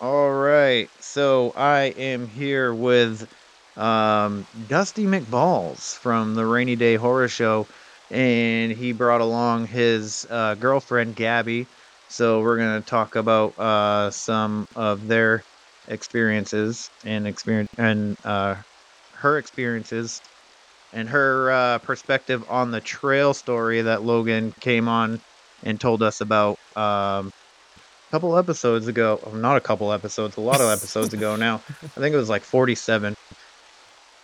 All right. So I am here with um, Dusty McBalls from the Rainy Day Horror Show, and he brought along his uh, girlfriend Gabby. So we're gonna talk about uh, some of their experiences and experience and uh, her experiences and her uh, perspective on the trail story that Logan came on and told us about um, couple episodes ago. oh, Not a couple episodes, a lot of episodes ago now. I think it was like 47.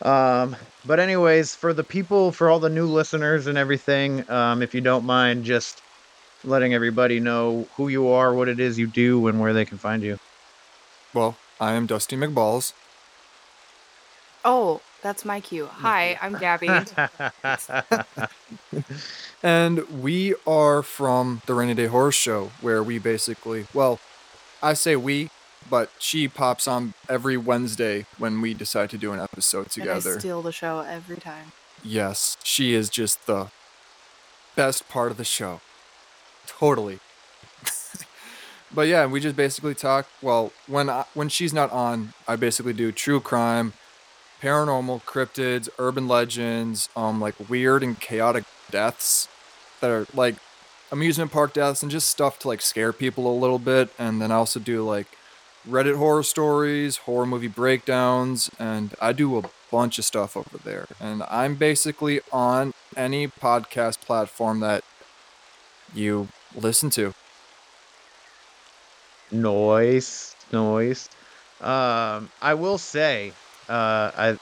Um, but anyways, for the people, for all the new listeners and everything, um, if you don't mind, just letting everybody know who you are, what it is you do, and where they can find you. Well, I am Dusty McBalls. Oh, that's my cue. Hi, I'm Gabby. And we are from the Rainy Day Horror Show, where we basically, well, I say we, but she pops on every Wednesday when we decide to do an episode together. And I steal the show every time. Yes, she is just the best part of the show. Totally. but yeah, we just basically talk. Well, when I, when she's not on, I basically do true crime, paranormal, cryptids, urban legends, um, like weird and chaotic deaths that are like amusement park deaths and just stuff to like scare people a little bit. And then I also do like Reddit horror stories, horror movie breakdowns, and I do a bunch of stuff over there. And I'm basically on any podcast platform that you listen to. Noise, noise. Um, I will say, uh, I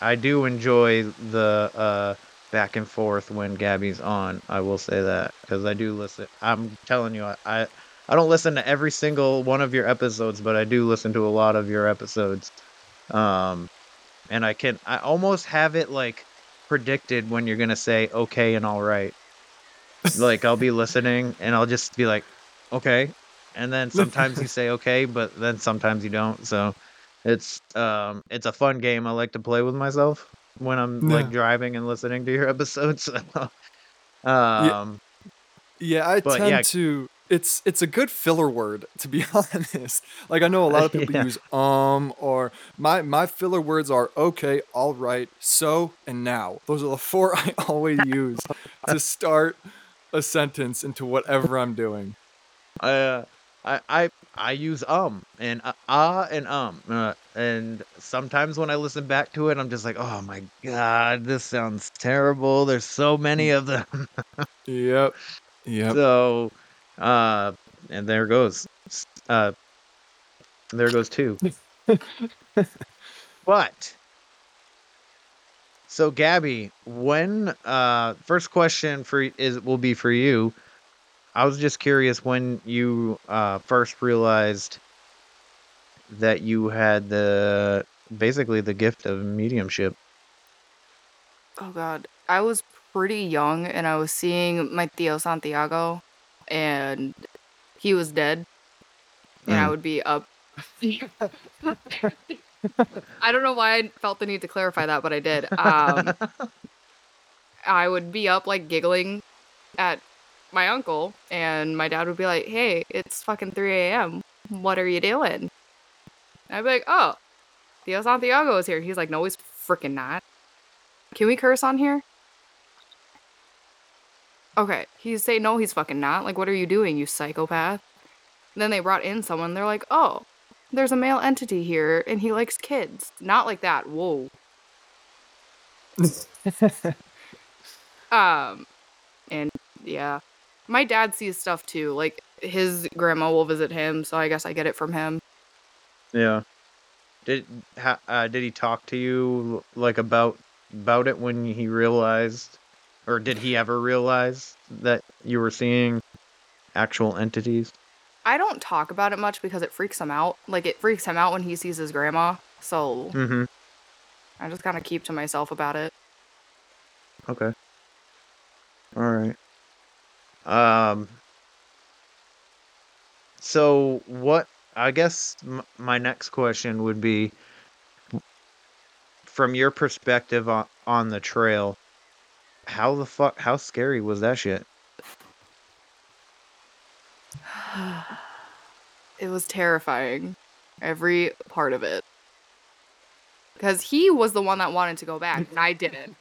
I do enjoy the uh back and forth when Gabby's on. I will say that because I do listen. I'm telling you, I, I I don't listen to every single one of your episodes, but I do listen to a lot of your episodes. Um, and I can I almost have it like predicted when you're gonna say okay and all right. Like I'll be listening and I'll just be like, okay, and then sometimes you say okay, but then sometimes you don't. So it's um it's a fun game I like to play with myself when I'm like driving and listening to your episodes. um Yeah, I tend yeah. to. It's it's a good filler word to be honest. Like I know a lot of people Yeah. use um or my my filler words are okay, all right, so and now. Those are the four I always use to start a sentence into whatever I'm doing. I uh, I I I use um and uh, ah and um uh, and sometimes when I listen back to it I'm just like, "Oh my god, this sounds terrible. There's so many of them." Yep. Yep. So, uh, and there goes, uh, there goes two. but, so Gabby, when uh, first question for is will be for you. I was just curious when you uh first realized that you had the basically the gift of mediumship. Oh god. I was pretty young and I was seeing my Theo Santiago and he was dead. And I Mm. would be up I don't know why I felt the need to clarify that, but I did. Um I would be up like giggling at my uncle and my dad would be like, Hey, it's fucking three AM. What are you doing? And I'd be like, Oh, Theo Santiago is here. He's like, No, he's freaking not. Can we curse on here? Okay. He's saying, no, he's fucking not. Like, what are you doing, you psychopath? then they brought in someone. They're like, oh, there's a male entity here and he likes kids. Not like that. Whoa. Um, and yeah, my dad sees stuff too. Like, his grandma will visit him, so I guess I get it from him. Yeah. Did ha, uh, did he talk to you like about about it when he realized, or did he ever realize that you were seeing actual entities? I don't talk about it much because it freaks him out. Like, it freaks him out when he sees his grandma. So Mm-hmm. I just kind of keep to myself about it. Okay. All right. Um. So what? I guess m- my next question would be, from your perspective on on the trail, how the fuck? How scary was that shit? it was terrifying. every part of it. Because he was the one that wanted to go back, and I didn't.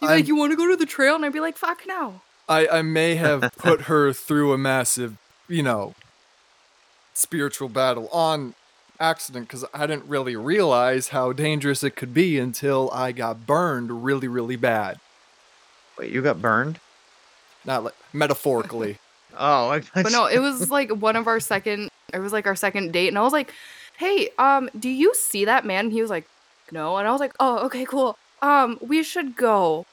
He's I- like, "You want to go to the trail?" And I'd be like, "Fuck no." I, I may have put her through a massive, you know, spiritual battle on accident because I didn't really realize how dangerous it could be until I got burned really, really bad. Wait, you got burned? Not like metaphorically. Oh, I But no, it was like one of our second. It was like our second date, and I was like, "Hey, um, do you see that man?" And he was like, "No," and I was like, "Oh, okay, cool. Um, we should go."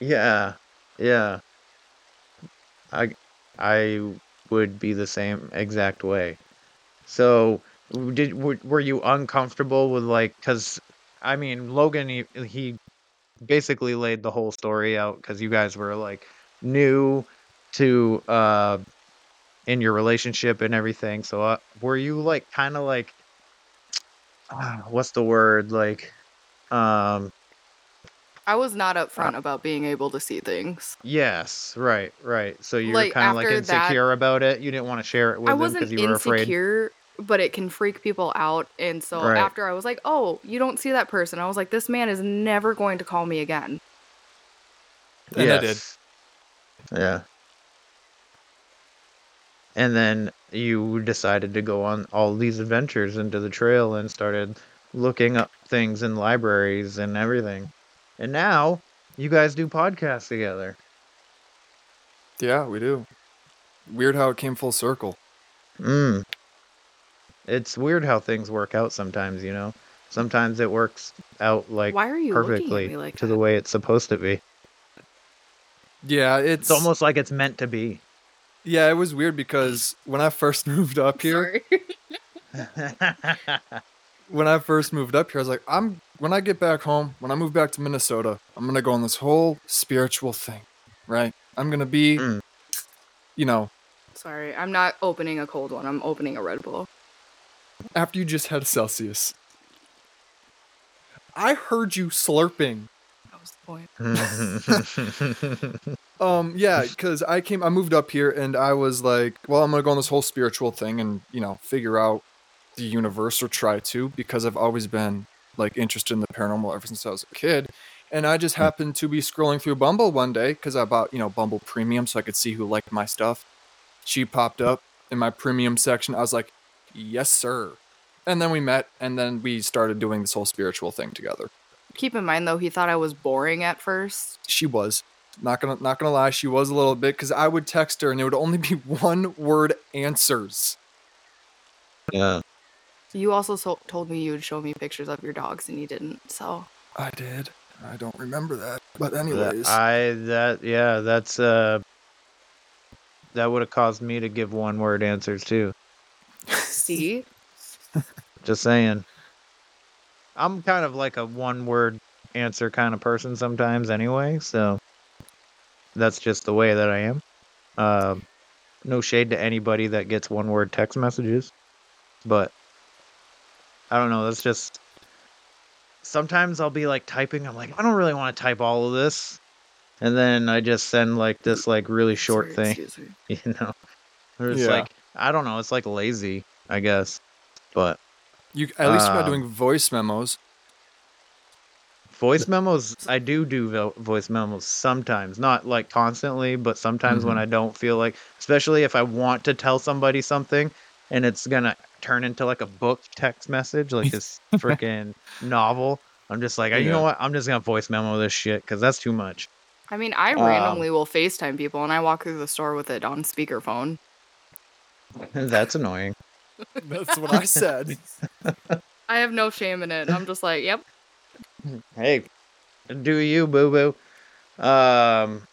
Yeah, yeah. I I would be the same exact way. So, did were, were you uncomfortable with like cuz I mean, Logan he, he basically laid the whole story out cuz you guys were like new to uh in your relationship and everything. So, uh, were you like kind of like uh, what's the word like um I was not upfront uh, about being able to see things. Yes, right, right. So you're Like, kind of like after that- insecure about it. You didn't want to share it with I them because you were afraid. insecure, but it can freak people out. And so Right. after I was like, "Oh, you don't see that person," I was like, "This man is never going to call me again." And I did. Yes. Yeah. And then you decided to go on all these adventures into the trail and started looking up things in libraries and everything. And now you guys do podcasts together. Yeah, we do. Weird how it came full circle. Mm. It's weird how things work out sometimes, you know. Sometimes it works out like Why are you looking at perfectly me like to that? the way it's supposed to be. Yeah, it's, It's almost like it's meant to be. yeah. It was weird because when I first moved up here, Sorry. when I first moved up here, I was like, I'm when I get back home, when I move back to Minnesota, I'm gonna go on this whole spiritual thing, right? I'm gonna be, Mm. you know, Sorry, I'm not opening a cold one. I'm opening a Red Bull. after you just had a Celsius. I heard you slurping. That was the point. Um, yeah, because I came, I moved up here, and I was like, well, I'm gonna go on this whole spiritual thing, and you know, figure out the universe or try to, because I've always been like interested in the paranormal ever since I was a kid. And I just hmm. happened to be scrolling through Bumble one day because I bought, you know, Bumble Premium so I could see who liked my stuff. She popped up in my premium section. I was like, yes, sir. And then we met, and then we started doing this whole spiritual thing together. Keep in mind though, he thought I was boring at first. She was not gonna not gonna lie, she was a little bit because I would text her and it would only be one word answers. yeah. You also so- told me you would show me pictures of your dogs, and you didn't. So I did. I don't remember that, but That- anyways, I that yeah, that's uh that would have caused me to give one word answers too. see, Just saying. I'm kind of like a one word answer kind of person sometimes anyway, so that's just the way that I am. Uh, no shade to anybody that gets one word text messages, but I don't know, that's just sometimes I'll be like typing, I'm like, I don't really want to type all of this. And then I just send like this like really short Sorry, thing, excuse me. you know. Or it's Yeah. like I don't know, it's like lazy, I guess. But you at least you're not doing voice memos. Voice memos, I do do vo- voice memos sometimes, not like constantly, but sometimes when Mhm. I don't feel like, especially if I want to tell somebody something and it's gonna turn into like a book text message, like this freaking novel. I'm just like, you Yeah. know what? I'm just gonna voice memo this shit because that's too much. I mean, I Um, randomly will FaceTime people, and I walk through the store with it on speakerphone. that's annoying. That's what I said. I have no shame in it. I'm just like, yep. Hey, do you, boo boo? Um,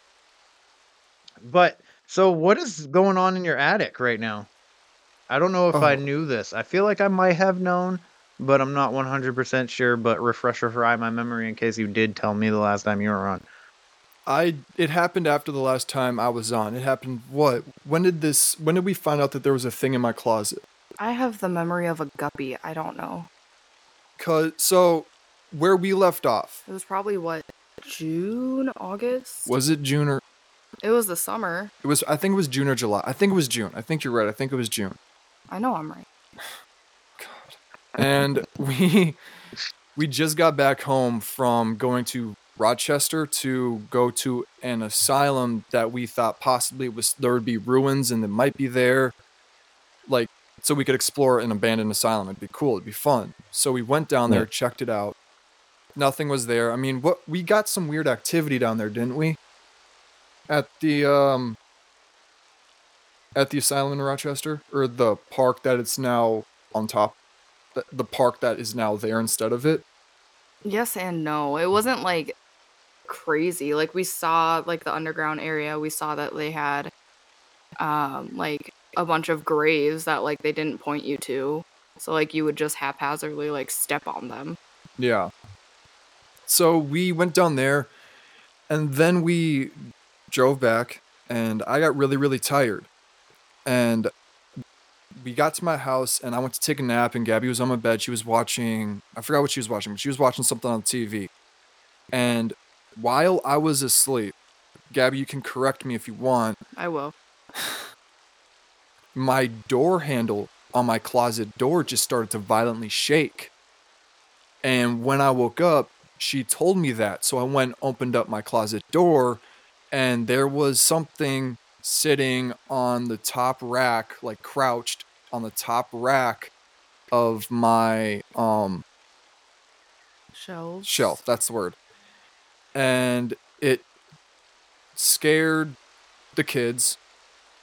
but so what is going on in your attic right now? I don't know if I Oh. knew this. I feel like I might have known, but I'm not 100% sure. But refresh, refresh my memory in case you did tell me the last time you were on. I it happened after the last time I was on. It happened what? When did this when did we find out that there was a thing in my closet? I have the memory of a guppy. I don't know. Cause so where we left off. It was probably what June, August. Was it June or It was the summer. it was I think it was June or July. I think it was June. I think you're right. I think it was June. I know I'm right. God. And we we just got back home from going to Rochester to go to an asylum that we thought possibly was there would be ruins and it might be there, like so we could explore an abandoned asylum. It'd be cool. It'd be fun. So we went down there, Yeah. checked it out. Nothing was there. I mean, what we got some weird activity down there, didn't we? At the um at the asylum in Rochester or the park that it's now on top the, park that is now there instead of it. Yes and no. It wasn't like crazy. Like we saw like the underground area. We saw that they had um like a bunch of graves that like they didn't point you to. So like you would just haphazardly like step on them. Yeah. So we went down there and then we drove back and I got really really tired. And we got to my house and I went to take a nap and Gabby was on my bed. She was watching I forgot what she was watching, but she was watching something on TV. And while I was asleep, Gabby, you can correct me if you want. I will. my door handle on my closet door just started to violently shake. And when I woke up, she told me that. So I went opened up my closet door and there was something sitting on the top rack, like crouched on the top rack of my um shelf. shelf. That's the word. And it scared the kids.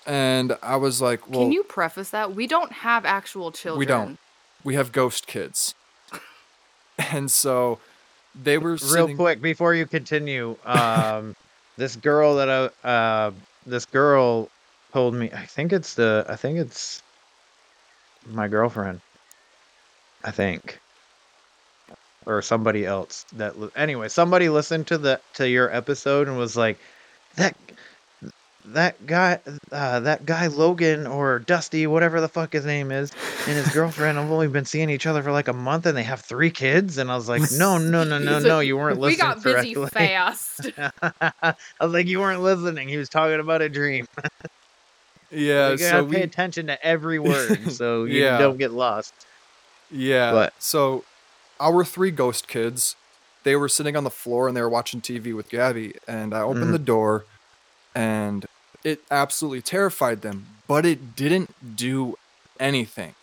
And I was like, well, Can you preface that? We don't have actual children. We don't. we have ghost kids. and so they were Real sitting, quick before you continue, um, this girl that I, uh, this girl told me. I think it's the. I think it's my girlfriend. I think, or somebody else that. Anyway, somebody listened to the to your episode and was like, that. That guy, uh, that guy Logan or Dusty, whatever the fuck his name is, and his girlfriend have only been seeing each other for like a month, and they have three kids. And I was like, no, no, no, no, no, you weren't listening. We listening got busy correctly. fast. I was like, you weren't listening. He was talking about a dream. Yeah, you so gotta pay we, attention to every word so you Yeah. don't get lost. yeah. What? So our three ghost kids, they were sitting on the floor and they were watching TV with Gabby. And I opened Mhm. the door and it absolutely terrified them, but it didn't do anything.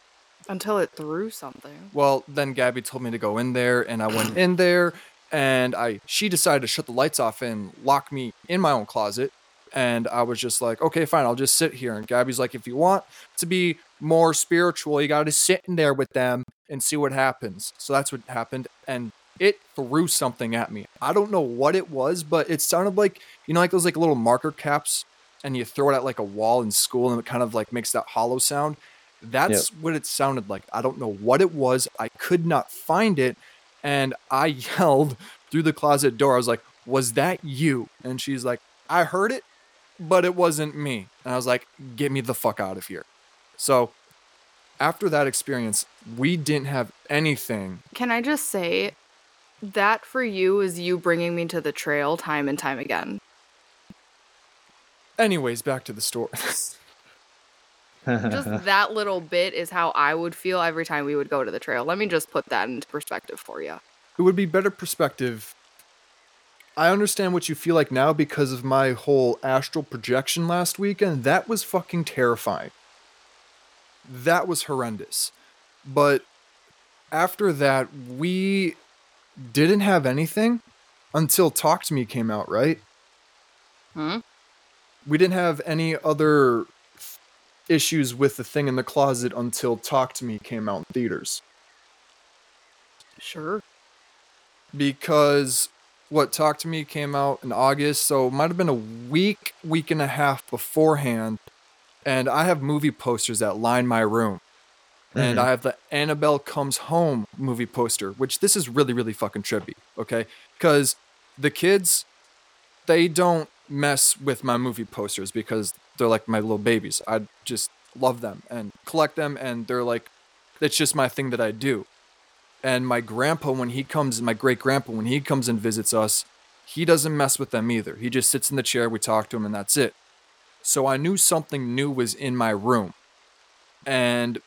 Until it threw something. Well, then Gabby told me to go in there, and I went in there, and I she decided to shut the lights off and lock me in my own closet. And I was just like, okay, fine, I'll just sit here. And Gabby's like, if you want to be more spiritual, you got to sit in there with them and see what happens. So that's what happened, and it threw something at me. I don't know what it was, but it sounded like you know, like those like little marker caps, and you throw it at like a wall in school, and it kind of like makes that hollow sound. That's what it sounded like. I don't know what it was. I could not find it. And I yelled through the closet door. I was like, Was that you? And she's like, I heard it, but it wasn't me. And I was like, Get me the fuck out of here. So after that experience, we didn't have anything. Can I just say that for you is you bringing me to the trail time and time again. Anyways, back to the story. Just that little bit is how I would feel every time we would go to the trail. Let me just put that into perspective for you. it would be better perspective. I understand what you feel like now because of my whole astral projection last weekend. That was fucking terrifying. That was horrendous. But after that, we didn't have anything until Talk to Me came out, right? Hmm? We didn't have any other issues with the thing in the closet until Talk to Me came out in theaters. Sure. because what Talk to Me came out in August, so it might have been a week, week and a half beforehand. And I have movie posters that line my room. And Mhm. I have the Annabelle Comes Home movie poster, which this is really, really fucking trippy, okay? Because the kids, they don't mess with my movie posters because they're like my little babies. I just love them and collect them, and they're like, it's just my thing that I do. And my grandpa, when he comes, my great grandpa, when he comes and visits us, he doesn't mess with them either. He just sits in the chair, we talk to him, and that's it. So I knew something new was in my room. And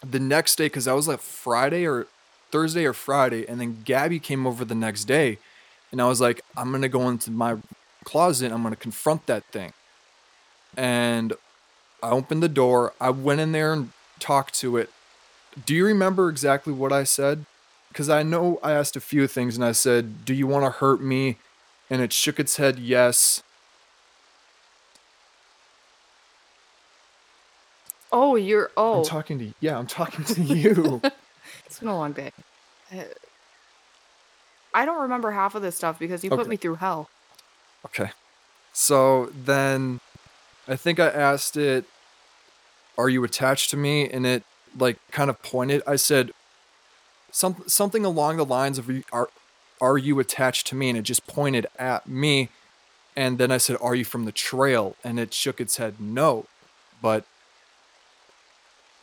the next day, because I was like Friday or Thursday or Friday, and then Gabby came over the next day, and I was like, I'm gonna go into my closet, I'm gonna confront that thing. And I opened the door, I went in there and talked to it. Do you remember exactly what I said? Because I know I asked a few things and I said, Do you want to hurt me? And it shook its head yes. Oh, you're oh. I'm talking to yeah, I'm talking to you. it's been a long day. I don't remember half of this stuff because you put me through hell. Okay. So then I think I asked it, Are you attached to me? And it like kind of pointed. I said some, something along the lines of are, are you attached to me? And it just pointed at me. And then I said, Are you from the trail? And it shook its head no. But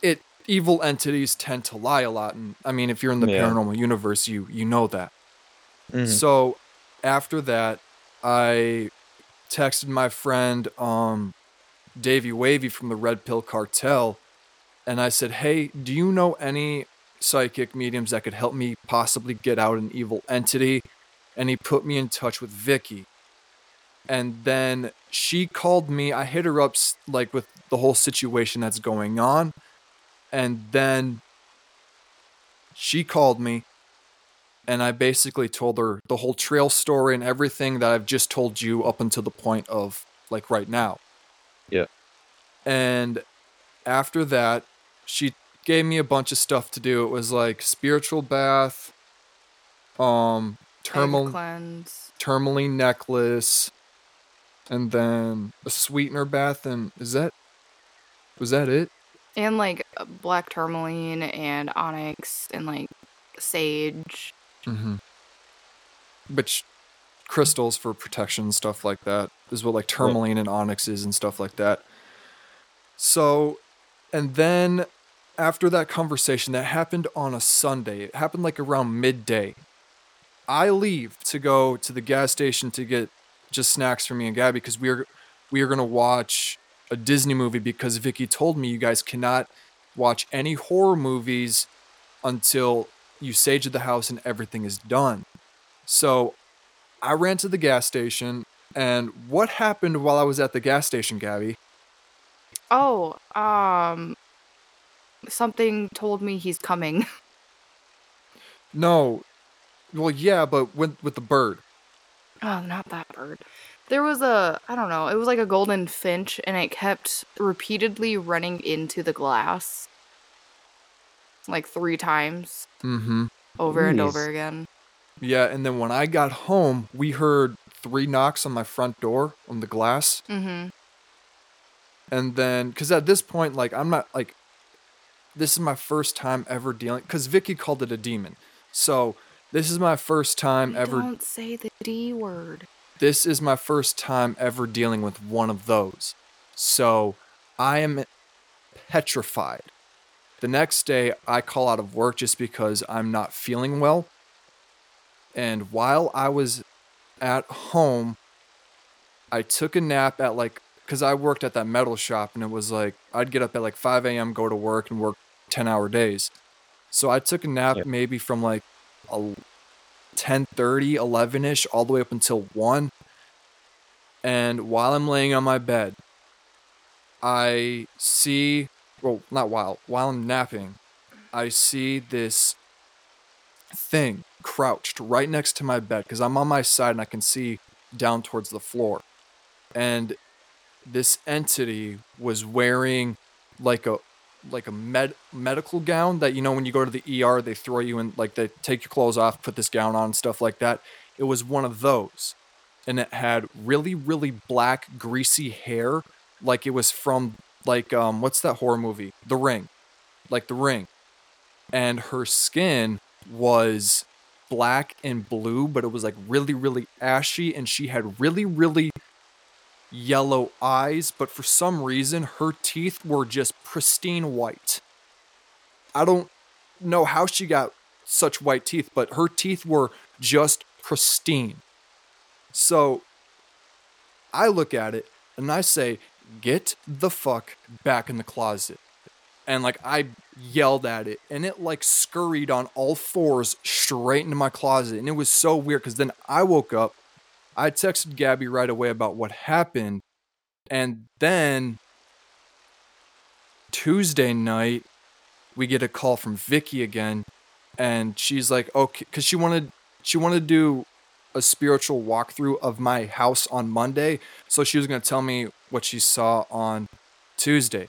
it evil entities tend to lie a lot. And I mean if you're in the Yeah. paranormal universe, you you know that. Mhm. So after that, I texted my friend um Davey Wavy from the Red Pill Cartel and I said, "Hey, do you know any psychic mediums that could help me possibly get out an evil entity?" And he put me in touch with Vicky. And then she called me. I hit her up like with the whole situation that's going on. And then she called me and I basically told her the whole trail story and everything that I've just told you up until the point of like right now. Yeah. And after that, she gave me a bunch of stuff to do. It was like spiritual bath, um, Egg termal cleanse. tourmaline necklace, and then a sweetener bath. And is that was that it? And like uh, black tourmaline and onyx and like sage. Mm-hmm. Which crystals for protection, stuff like that, is what like tourmaline and onyx is and stuff like that. So, and then after that conversation, that happened on a Sunday. It happened like around midday. I leave to go to the gas station to get just snacks for me and Gabby because we are we are gonna watch a Disney movie because Vicky told me you guys cannot watch any horror movies until you sage the house and everything is done. So I ran to the gas station and what happened while I was at the gas station, Gabby? Oh, um something told me he's coming. No. Well, yeah, but with with the bird. Oh, not that bird. There was a I don't know, it was like a golden finch and it kept repeatedly running into the glass. Like 3 times Mm-hmm. over and over again. Yeah, and then when I got home, we heard three knocks on my front door on the glass. Mhm. And then, because at this point, like, I'm not, like, this is my first time ever dealing, because Vicky called it a demon. So, this is my first time ever, Don't say the D word. this is my first time ever dealing with one of those. So, I am petrified. The next day, I call out of work just because I'm not feeling well. And while I was at home, I took a nap at like, because I worked at that metal shop and it was like, I'd get up at like 5 a.m., go to work and work 10 hour days. So I took a nap Yep. maybe from like a 10:30, 11ish, all the way up until 1. And while I'm laying on my bed, I see, well, not while, while I'm napping, I see this thing crouched right next to my bed because I'm on my side and I can see down towards the floor. And this entity was wearing like a like a med medical gown that you know when you go to the ER they throw you in like they take your clothes off, put this gown on, and stuff like that. It was one of those. And it had really, really black, greasy hair, like it was from like um what's that horror movie? The Ring. Like the ring. And her skin was black and blue, but it was like really, really ashy, and she had really, really yellow eyes, but for some reason her teeth were just pristine white. I don't know how she got such white teeth, but her teeth were just pristine. So I look at it and I say, Get the fuck back in the closet. and like I yelled at it and it like scurried on all fours straight into my closet and it was so weird because then I woke up I texted Gabby right away about what happened and then Tuesday night we get a call from Vicky again and she's like okay cuz she wanted she wanted to do a spiritual walkthrough of my house on Monday so she was going to tell me what she saw on Tuesday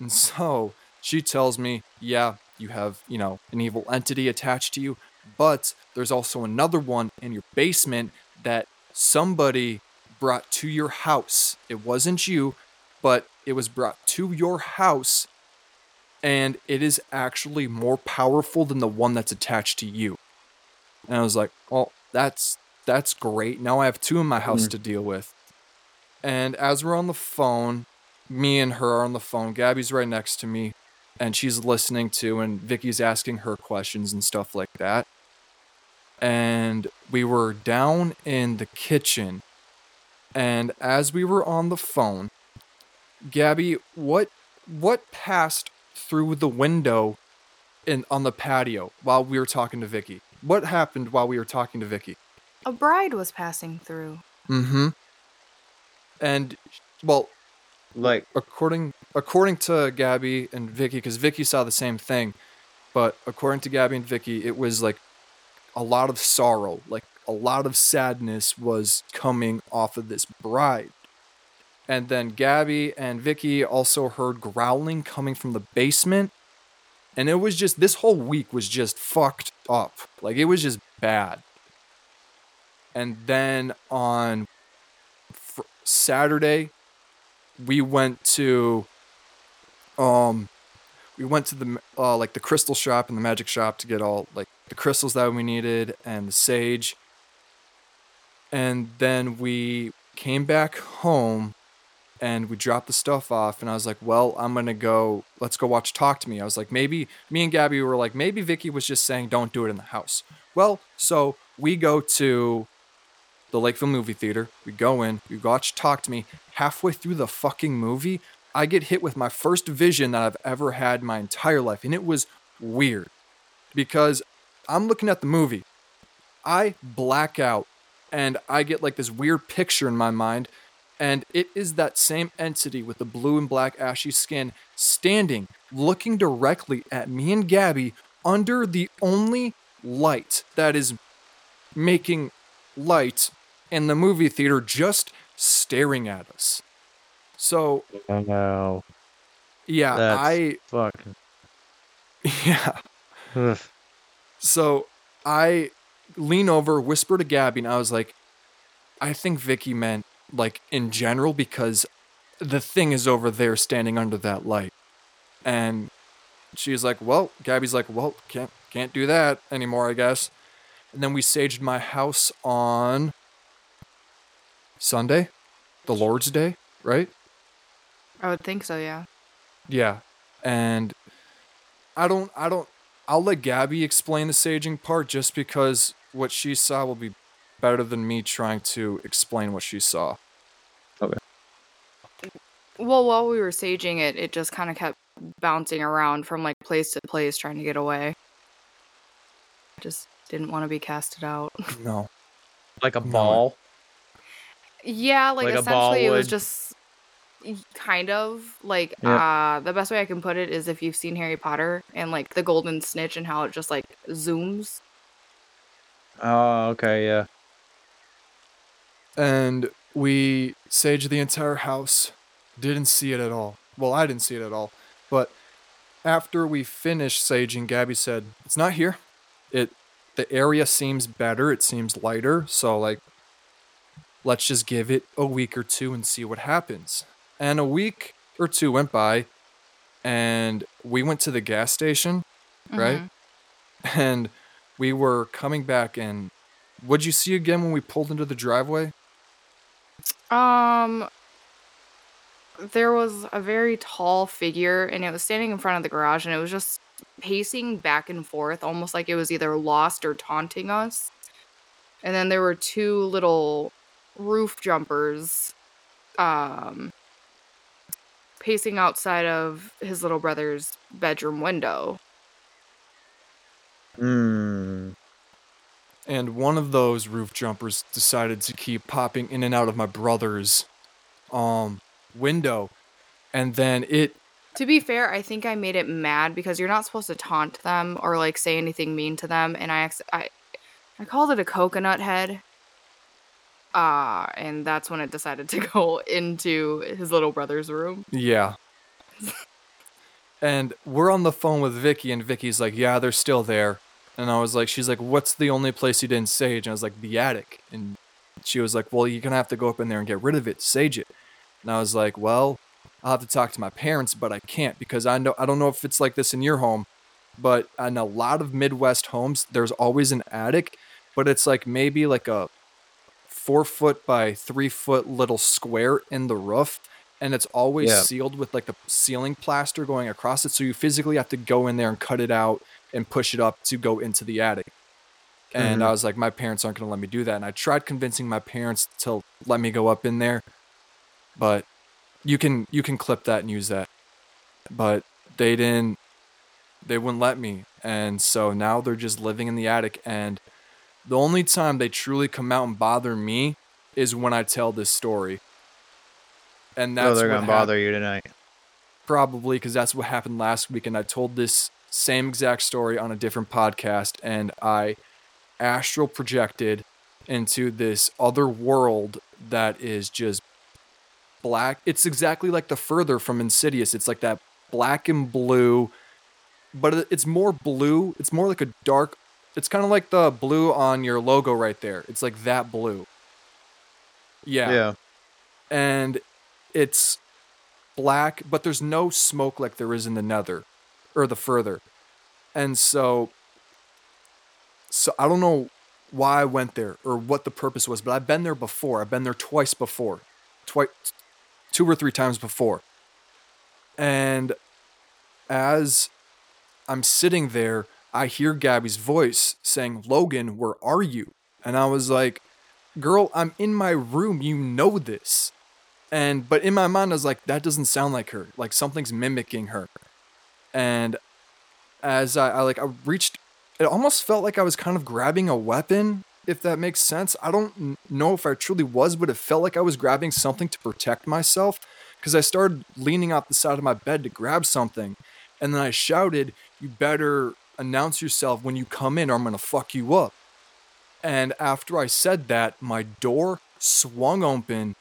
and so she tells me, yeah, you have, you know, an evil entity attached to you, but there's also another one in your basement that somebody brought to your house. It wasn't you, but it was brought to your house and it is actually more powerful than the one that's attached to you. And I was like, "Oh, that's that's great. Now I have two in my house Mm. to deal with." And as we're on the phone, me and her are on the phone. Gabby's right next to me, and she's listening to, and Vicky's asking her questions and stuff like that. And we were down in the kitchen, and as we were on the phone, Gabby, what what passed through the window in on the patio while we were talking to Vicky? What happened while we were talking to Vicky? A bride was passing through. Mm-hmm. And well, Like, according according to Gabby and Vicky, because Vicky saw the same thing, but according to Gabby and Vicky, it was like a lot of sorrow, like a lot of sadness was coming off of this bride. And then Gabby and Vicky also heard growling coming from the basement. And it was just this whole week was just fucked up. Like it was just bad. And then on Saturday, we went to um we went to the uh like the crystal shop and the magic shop to get all like the crystals that we needed and the sage and then we came back home and we dropped the stuff off and I was like, "Well, I'm to go let's go watch Talk to Me." I was like, "Maybe me and Gabby were like, maybe Vicky was just saying don't do it in the house." Well, so we go to the Lakeville movie theater. We go in, we watch Talk to Me. Halfway through the fucking movie, I get hit with my first vision that I've ever had my entire life. And it was weird because I'm looking at the movie. I black out and I get like this weird picture in my mind. And it is that same entity with the blue and black ashy skin standing, looking directly at me and Gabby under the only light that is making light in the movie theater just staring at us. So, oh no, yeah, That's- I fucking. yeah. ugh. So, I lean over, whisper to Gabby, and I was like, I think Vicky meant like in general because the thing is over there standing under that light. And she's like, "Well," Gabby's like, "Well, can't can't do that anymore, I guess." And then we saged my house on Sunday, the Lord's Day, right? I would think so, yeah. Yeah. And I don't I don't I'll let Gabby explain the saging part just because what she saw will be better than me trying to explain what she saw. Okay. Well, while we were saging it, it just kind of kept bouncing around from like place to place trying to get away. Just didn't want to be casted out. No. like a No. ball. Yeah, like, Like essentially it was just kind of like Yeah. uh the best way I can put it is if you've seen Harry Potter and like the golden snitch and how it just like zooms. Oh, okay, yeah. And we saged the entire house. Didn't see it at all. Well, I didn't see it at all. But after we finished saging, Gabby said, "It's not here. It the area seems better. It seems lighter. So like let's just give it a week or two and see what happens." And a week or two went by and we went to the gas station, right? Mhm. And we were coming back and what'd you see again when we pulled into the driveway? Um there was a very tall figure and it was standing in front of the garage and it was just pacing back and forth almost like it was either lost or taunting us. And then there were two little roof jumpers um pacing outside of his little brother's bedroom window. Hmm. And one of those roof jumpers decided to keep popping in and out of my brother's um window. And then it To be fair, I think I made it mad because you're not supposed to taunt them or like say anything mean to them, and I I, I called it a coconut head. Uh, and that's when it decided to go into his little brother's room. Yeah. and we're on the phone with Vicky, and Vicky's like, "Yeah, they're still there." And I was like, "She's like, what's the only place you didn't sage?" And I was like, "The attic." And she was like, "Well, you're gonna have to go up in there and get rid of it, sage it." And I was like, "Well, I'll have to talk to my parents, but I can't because I know I don't know if it's like this in your home, but in a lot of Midwest homes, there's always an attic, but it's like maybe like a four foot by three foot little square in the roof and it's always Yeah. sealed with like the ceiling plaster going across it so you physically have to go in there and cut it out and push it up to go into the attic and i mm-hmm. was like my parents aren't going to let me do that and i tried convincing my parents to let me go up in there but you can you can clip that and use that but they didn't they wouldn't let me and so now they're just living in the attic and the only time they truly come out and bother me is when I tell this story. And that's oh, they're gonna bother you tonight. probably because that's what happened last week and I told this same exact story on a different podcast and I astral projected into this other world that is just black. It's exactly like the further from Insidious. It's like that black and blue but it's more blue. It's more like a dark it's kind of like the blue on your logo right there. It's like that blue. Yeah Yeah. and it's black, but there's no smoke like there is in the nether or the further. And so so I don't know why I went there or what the purpose was, but I've been there before. I've been there twice before. Twice two or three times before. And as I'm sitting there, I hear Gabby's voice saying, "Logan, where are you?" And I was like, girl, I'm in my room. You know this. And but in my mind, I was like, that doesn't sound like her. Like something's mimicking her. And as I, I like, I reached. It almost felt like I was kind of grabbing a weapon, if that makes sense. I don't know if I truly was, but it felt like I was grabbing something to protect myself. Because I started leaning out the side of my bed to grab something, and then I shouted, "You better announce yourself when you come in, or I'm gonna fuck you up." And after I said that, my door swung open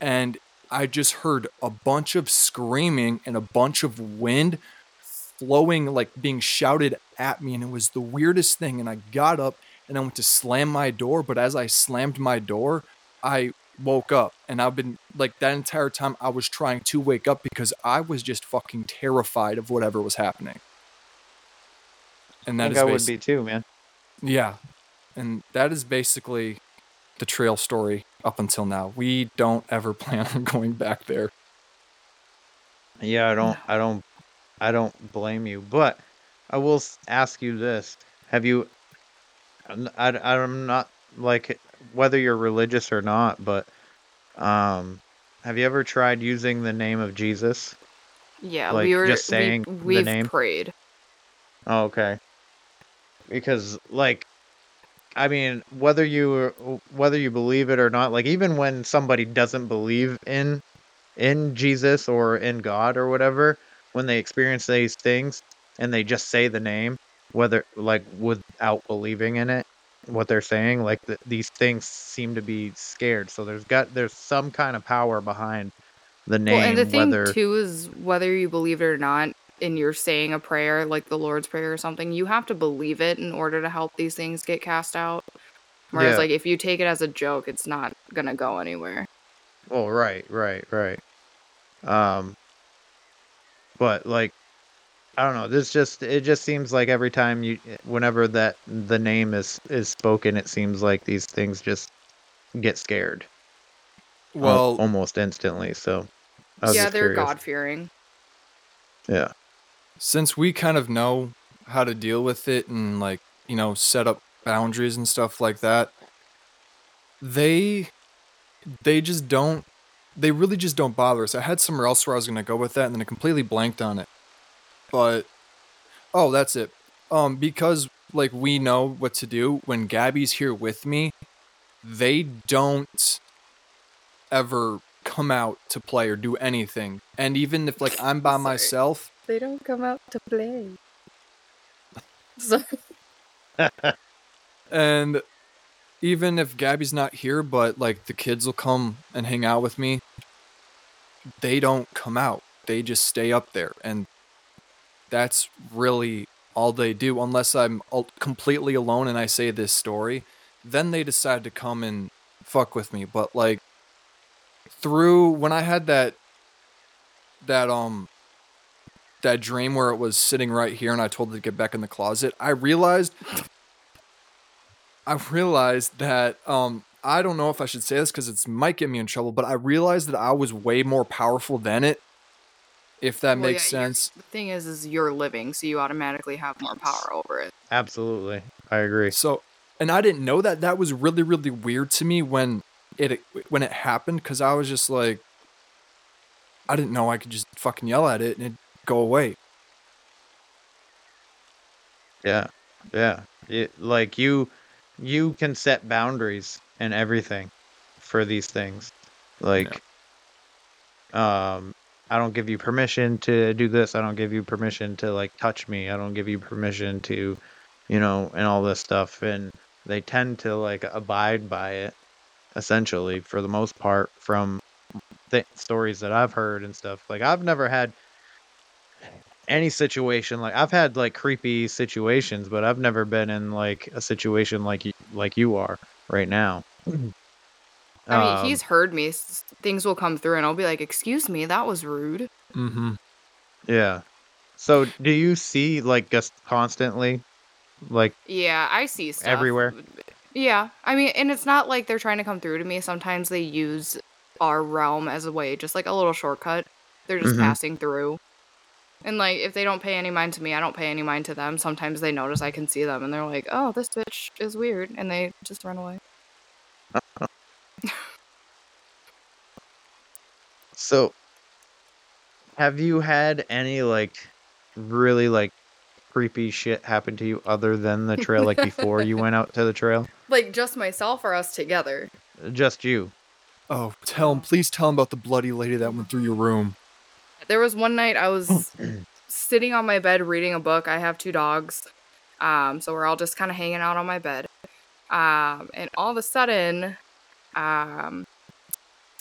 and I just heard a bunch of screaming and a bunch of wind flowing, like being shouted at me. And it was the weirdest thing. And I got up and I went to slam my door. But as I slammed my door, I woke up. And I've been like that entire time, I was trying to wake up because I was just fucking terrified of whatever was happening. And I that think is I would be too, man. yeah. And that is basically the trail story up until now. We don't ever plan on going back there. Yeah, I don't, I don't, I don't blame you. But I will ask you this: Have you? I'm- I, I'm not like whether you're religious or not, but um, have you ever tried using the name of Jesus? Yeah, Like, we were just saying the we, we've name? prayed. Oh, okay. Because like I mean, whether you whether you believe it or not, like even when somebody doesn't believe in in Jesus or in God or whatever, when they experience these things and they just say the name, whether like without believing in it, what they're saying, like th- these things seem to be scared. So there's got there's some kind of power behind the name, Well, and the thing whether too is whether you believe it or not, and you're saying a prayer like the Lord's Prayer or something, you have to believe it in order to help these things get cast out. Whereas, Yeah. like, if you take it as a joke, it's not gonna go anywhere. Oh, right, right, right. Um, but like, I don't know. This just it just seems like every time you, whenever that the name is is spoken, it seems like these things just get scared. Well, almost instantly. So, yeah, they're. God fearing. Yeah, since we kind of know how to deal with it and like, you know, set up boundaries and stuff like that, they they just don't they really just don't bother us. I had somewhere else where I was gonna go with that, and then I completely blanked on it. But oh, that's it. Um, because like we know what to do when Gabby's here with me, they don't ever come out to play or do anything. And even if like I'm by Sorry. myself, They don't come out to play. So, and even if Gabby's not here, but like the kids will come and hang out with me, they don't come out. They just stay up there. And that's really all they do, unless I'm completely alone and I say this story. Then they decide to come and fuck with me. But like through when I had that, that, um, that dream where it was sitting right here and I told it to get back in the closet, I realized I realized that um I don't know if I should say this because it might get me in trouble, but I realized that I was way more powerful than it. If that well, makes yeah, sense. The thing is, is you're living, so you automatically have more power over it. Absolutely. I agree. So, and I didn't know that. That was really, really weird to me when it when it happened because I was just like, I didn't know I could just fucking yell at it and it'd go away. Yeah. Yeah. It, like you you can set boundaries and everything for these things. Like um I don't give you permission to do this. I don't give you permission to like touch me. I don't give you permission to you know and all this stuff and they tend to like abide by it essentially for the most part from the stories that I've heard and stuff. Like I've never had any situation like I've had like creepy situations, but I've never been in like a situation like you like you are right now. I mean, Um, he's heard me. Things will come through, and I'll be like, "Excuse me, that was rude." Mm-hmm. yeah. So do you see like just constantly like Yeah, I see stuff Everywhere? Yeah, I mean, and it's not like they're trying to come through to me. Sometimes they use our realm as a way, just like a little shortcut. They're just Mhm. passing through. And like, if they don't pay any mind to me, I don't pay any mind to them. Sometimes they notice I can see them, and they're like, "Oh, this bitch is weird," and they just run away. so have you had any like really like creepy shit happen to you other than the trail like before you went out to the trail? Like just myself or us together. Just you. Oh, tell him, please tell him about the bloody lady that went through your room. There was one night I was sitting on my bed reading a book. I have two dogs. Um, so we're all just kind of hanging out on my bed. Um, and all of a sudden, um,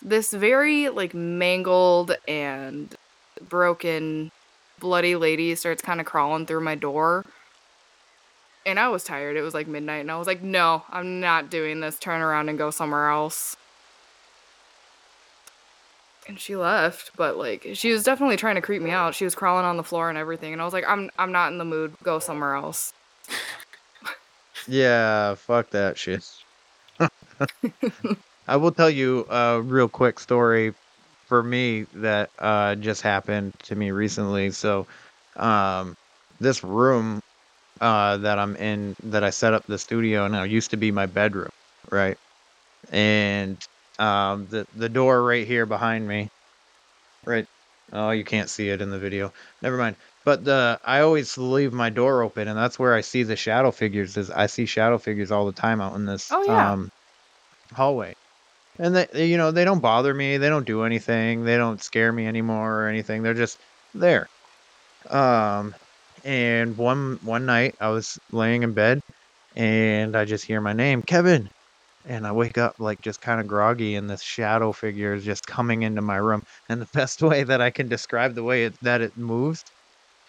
this very like mangled and broken, bloody lady starts kind of crawling through my door. And I was tired. It was like midnight, and I was like, no, I'm not doing this. Turn around and go somewhere else. And she left, but like she was definitely trying to creep me out. She was crawling on the floor and everything, and I was like, I'm I'm not in the mood. Go somewhere else. Yeah, fuck that shit. I will tell you a real quick story for me that uh, just happened to me recently. So, um, this room uh, that I'm in, that I set up the studio now, used to be my bedroom, right? And um, the the door right here behind me, right? Oh, you can't see it in the video. Never mind. But the I always leave my door open, and that's where I see the shadow figures. Is I see shadow figures all the time out in this Oh, yeah. um, hallway, and they they- you know they don't bother me. They don't do anything. They don't scare me anymore or anything. They're just there. Um, and one one night I was laying in bed, and I just hear my name, Kevin, and I wake up like just kind of groggy, and this shadow figure is just coming into my room. And the best way that I can describe the way it, that it moves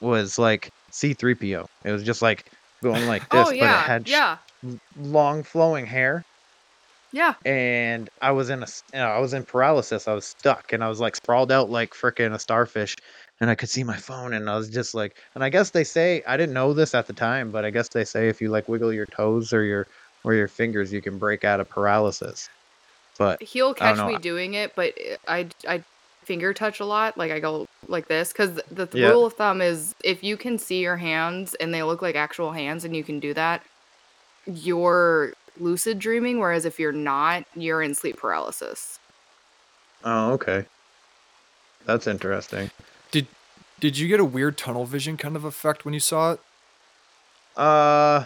was like C3PO. It was just like going like oh, this, oh but it yeah, had sh- long flowing hair yeah. and I was in a, you know, I was in paralysis. I was stuck and I was like sprawled out like frickin' a starfish and I could see my phone and I was just like and I guess they say I didn't know this at the time, but I guess they say if you like wiggle your toes or your or your fingers you can break out of paralysis. But He'll I don't catch know. me doing it, but I I finger touch a lot. Like I go like this because the th- Yeah. rule of thumb is if you can see your hands and they look like actual hands and you can do that, you're lucid dreaming. Whereas if you're not, you're in sleep paralysis. Oh, okay. That's interesting. Did did you get a weird tunnel vision kind of effect when you saw it? Uh,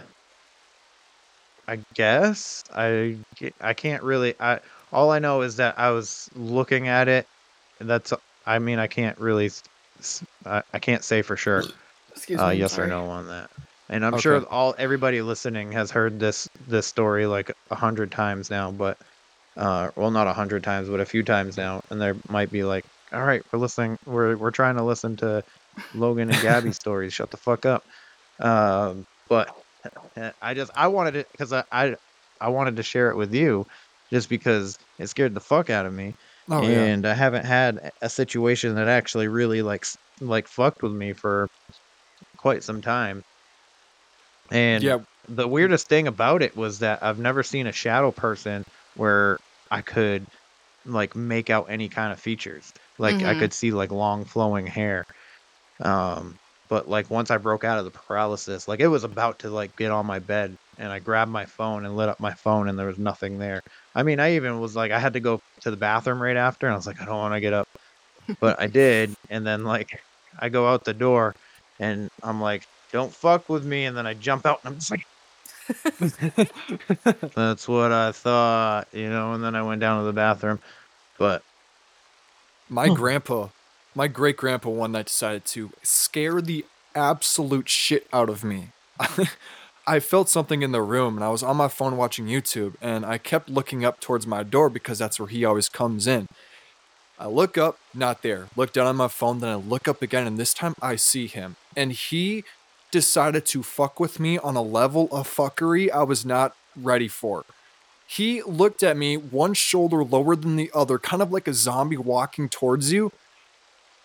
I guess I I can't really. I all I know is that I was looking at it. and That's I mean I can't really. I, I can't say for sure. Excuse Uh, me. yes or no on that. And I'm sure all everybody listening has heard this this story like a hundred times now, but uh, well, not a hundred times, but a few times now, and there might be like, all right, we're listening, we're we're trying to listen to Logan and Gabby stories. Shut the fuck up. Um, but I just I wanted it because I, I I wanted to share it with you, just because it scared the fuck out of me Oh yeah. and I haven't had a situation that actually really like like fucked with me for quite some time. And Yeah. the weirdest thing about it was that I've never seen a shadow person where I could like make out any kind of features. Like I Mhm. could see like long flowing hair. Um but like once I broke out of the paralysis, like it was about to like get on my bed and I grabbed my phone and lit up my phone and there was nothing there. I mean, I even was like I had to go to the bathroom right after and I was like I don't want to get up. But I did and then like I go out the door and I'm like don't fuck with me and then I jump out and I'm just like that's what I thought, you know, and then I went down to the bathroom. But My grandpa, my great grandpa one night decided to scare the absolute shit out of me. I felt something in the room and I was on my phone watching YouTube and I kept looking up towards my door because that's where he always comes in. I look up, not there. Look down on my phone, then I look up again and this time I see him. And he decided to fuck with me on a level of fuckery I was not ready for. He looked at me, one shoulder lower than the other, kind of like a zombie walking towards you.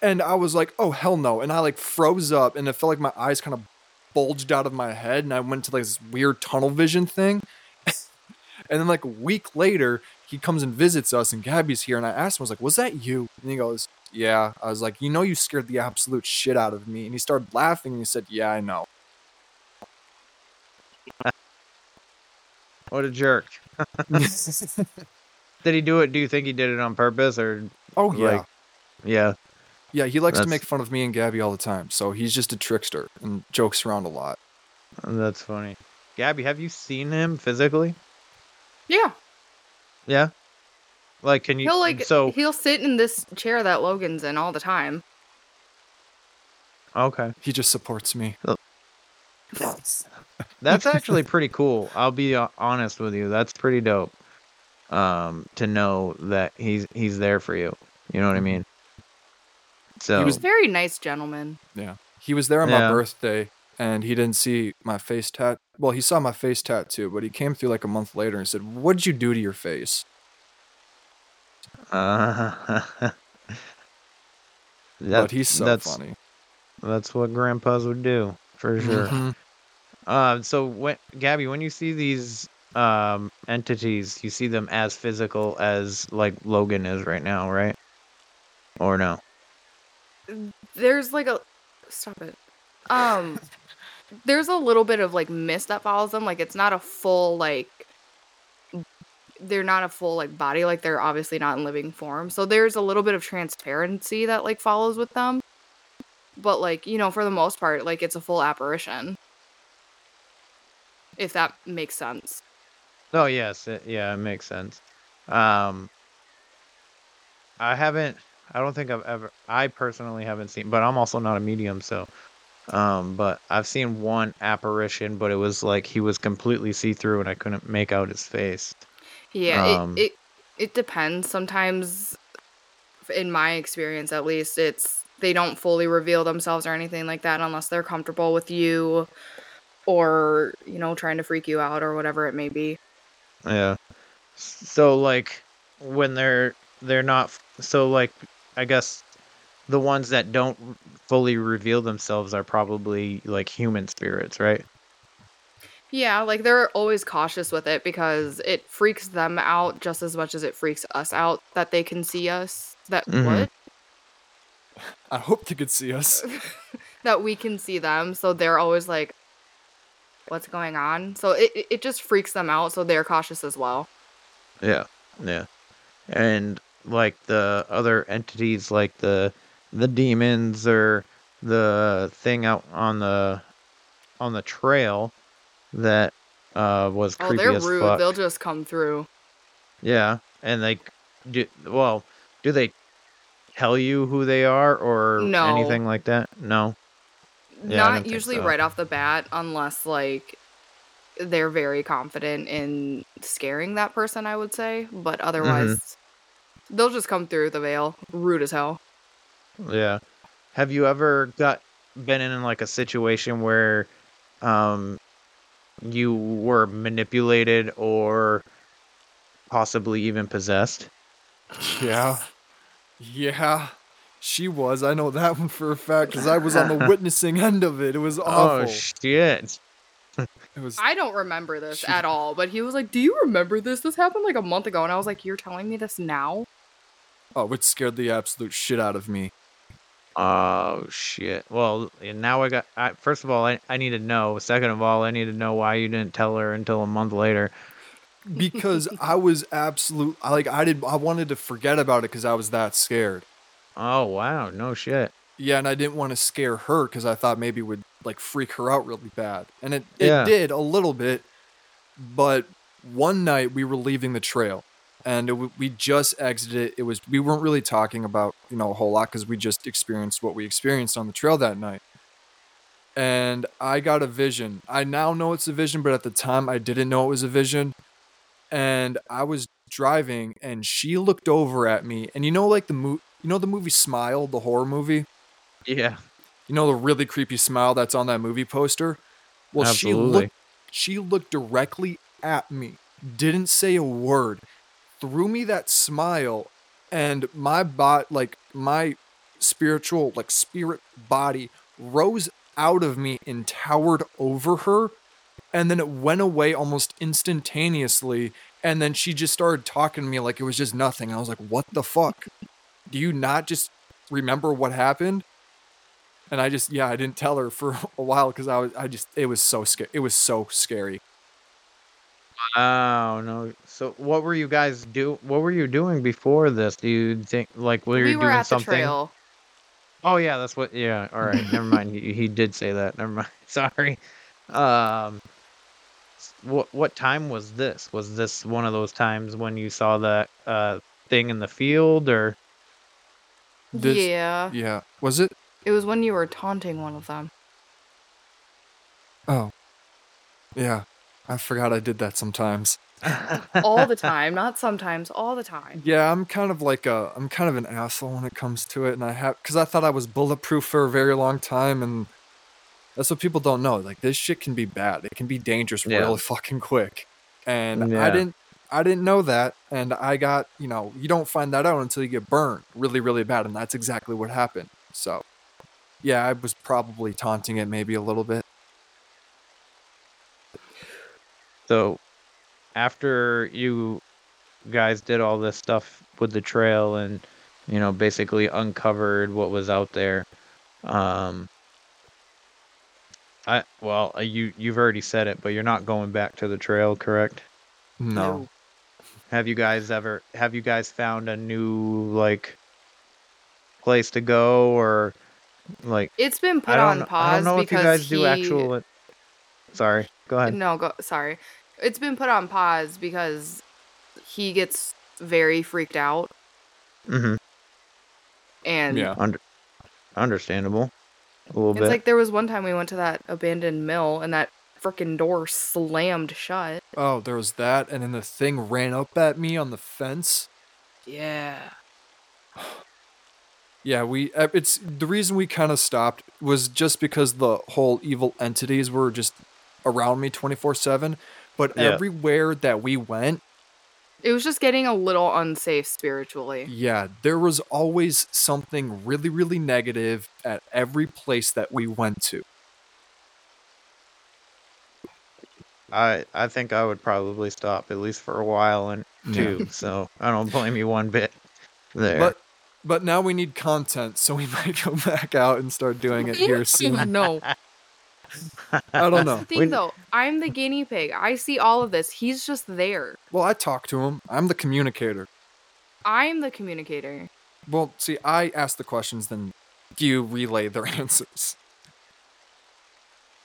And I was like, oh, hell no. And I like froze up and it felt like my eyes kind of bulged out of my head. And I went to like this weird tunnel vision thing. and then like a week later, he comes and visits us and Gabby's here. And I asked him, I was like, was that you? And he goes, yeah. I was like, you know, you scared the absolute shit out of me. And he started laughing and he said, yeah, I know. what a jerk. Did he do it? Do you think he did it on purpose or oh, yeah. Like- yeah? Yeah, he likes to make fun of me and Gabby all the time. So he's just a trickster and jokes around a lot. That's funny. Gabby, have you seen him physically? Yeah. Yeah. Like, can you? He'll like so he'll sit in this chair that Logan's in all the time. okay. He just supports me. That's actually pretty cool. I'll be uh, honest with you. That's pretty dope. Um, to know that he's he's there for you. You know what I mean? So was- Very nice gentleman. Yeah. He was there on Yeah. my birthday and he didn't see my face tat. Well, he saw my face tattoo, but he came through like a month later and said, What'd you do to your face? uh, but he's so that's, funny. That's what grandpas would do for sure. Mhm. Uh, so when Gabby, when you see these um entities, you see them as physical as like Logan is right now, right? Or no? There's like a stop it. Um there's a little bit of like mist that follows them. Like it's not a full like they're not a full like body like they're obviously not in living form. So there's a little bit of transparency that like follows with them. But like, you know, for the most part, like it's a full apparition. If that makes sense. Oh yes, it, yeah, it makes sense. Um, I haven't. I don't think I've ever. I personally haven't seen, but I'm also not a medium, so. Um, but I've seen one apparition, but it was like he was completely see through, and I couldn't make out his face. Yeah, Um, it, it it depends. Sometimes, in my experience at least, it's they don't fully reveal themselves or anything like that unless they're comfortable with you, or you know, trying to freak you out or whatever it may be. Yeah. So like when they're they're not so like I guess the ones that don't fully reveal themselves are probably like human spirits, right? Yeah, like they're always cautious with it because it freaks them out just as much as it freaks us out that they can see us. That Mhm. what? I hope they could see us. that we can see them. So they're always like, "What's going on?" So it it- it just freaks them out. So they're cautious as well. Yeah, yeah. And like the other entities, like the the demons or the thing out on the on the trail that uh was Oh, creepy they're rude. fuck. They'll just come through. Yeah, and they do well. Do they tell you who they are or No. anything like that? No. Yeah, didn't usually so. right off the bat, unless like they're very confident in scaring that person. I would say, but otherwise, Mm-hmm. They'll just come through the veil, rude as hell. Yeah. Have you ever got been in like a situation where um you were manipulated or possibly even possessed? Yeah. Yeah. She was. I know that one for a fact because I was on the witnessing end of it. It was awful. Oh shit. it was. I don't remember this She- at all, but he was like, "Do you remember this? This happened like a month ago," and I was like, "You're telling me this now?" Oh, it scared the absolute shit out of me. Oh shit. Well, now I got I, first of all I, I need to know. Second of all, I need to know why you didn't tell her until a month later. because I was absolute I- like I did I wanted to forget about it because I was that scared. Oh wow, no shit. Yeah, and I didn't want to scare her because I thought maybe it would like freak her out really bad, and it it Yeah. did a little bit. But one night we were leaving the trail, and it, we just exited. It was we weren't really talking about you know a whole lot because we just experienced what we experienced on the trail that night. And I got a vision. I now know it's a vision, but at the time I didn't know it was a vision. And I was driving, and she looked over at me, and you know like the mo- you know the movie Smile, the horror movie. Yeah. You know the really creepy smile that's on that movie poster? Well, she looked she looked directly at me. Didn't say a word. Threw me that smile and my bot like my spiritual like spirit body rose out of me and towered over her and then it went away almost instantaneously and then she just started talking to me like it was just nothing. I was like, "What the fuck? Do you not just remember what happened?" and I just yeah I didn't tell her for a while because I was I just it was so scary it was so scary. Oh no. So what were you guys do? What were you doing before this? Do you think like were we you were doing at the something? trail. Oh yeah, that's what. Yeah. All right. Never mind. He, he did say that. Never mind. Sorry. Um. What what time was this? Was this one of those times when you saw that uh thing in the field or? This- yeah, Yeah, was it? it was when you were taunting one of them. Oh, yeah. I forgot I did that sometimes. All the time, not sometimes, all the time. Yeah, I'm kind of like a I'm kind of an asshole when it comes to it, and I have because I thought I was bulletproof for a very long time, and that's what people don't know. Like this shit can be bad. It can be dangerous Yeah. really fucking quick, and I didn't I didn't know that, and I got you know you don't find that out until you get burned really really bad, and that's exactly what happened. So, yeah, I was probably taunting it maybe a little bit. So, after you guys did all this stuff with the trail and you know basically uncovered what was out there, um, I well uh, you you've already said it, but you're not going back to the trail, correct? No. Have you guys ever have you guys found a new like place to go or like It's been put on pause I don't know if you guys he... do actual. Sorry, go ahead. No, go. Sorry, it's been put on pause because he gets very freaked out, hmm and Yeah. Understandable. A little it's bit. like there was one time we went to that abandoned mill and that freaking door slammed shut. Oh, there was that, and then the thing ran up at me on the fence. Yeah. Yeah, we. uh, It's the reason we kind of stopped was just because the whole evil entities were just around me twenty four seven. But Yeah. everywhere that we went, It was just getting a little unsafe spiritually. yeah, there was always something really, really negative at every place that we went to. I I think I would probably stop at least for a while and too. So I don't blame you one bit. There. But but now we need content, so we might go back out and start doing it here soon. no. I don't know. Thing We- though, I'm the guinea pig. I see all of this. He's just there. Well, I talk to him. I'm the communicator. I'm the communicator. Well, see, I ask the questions, then you relay their answers.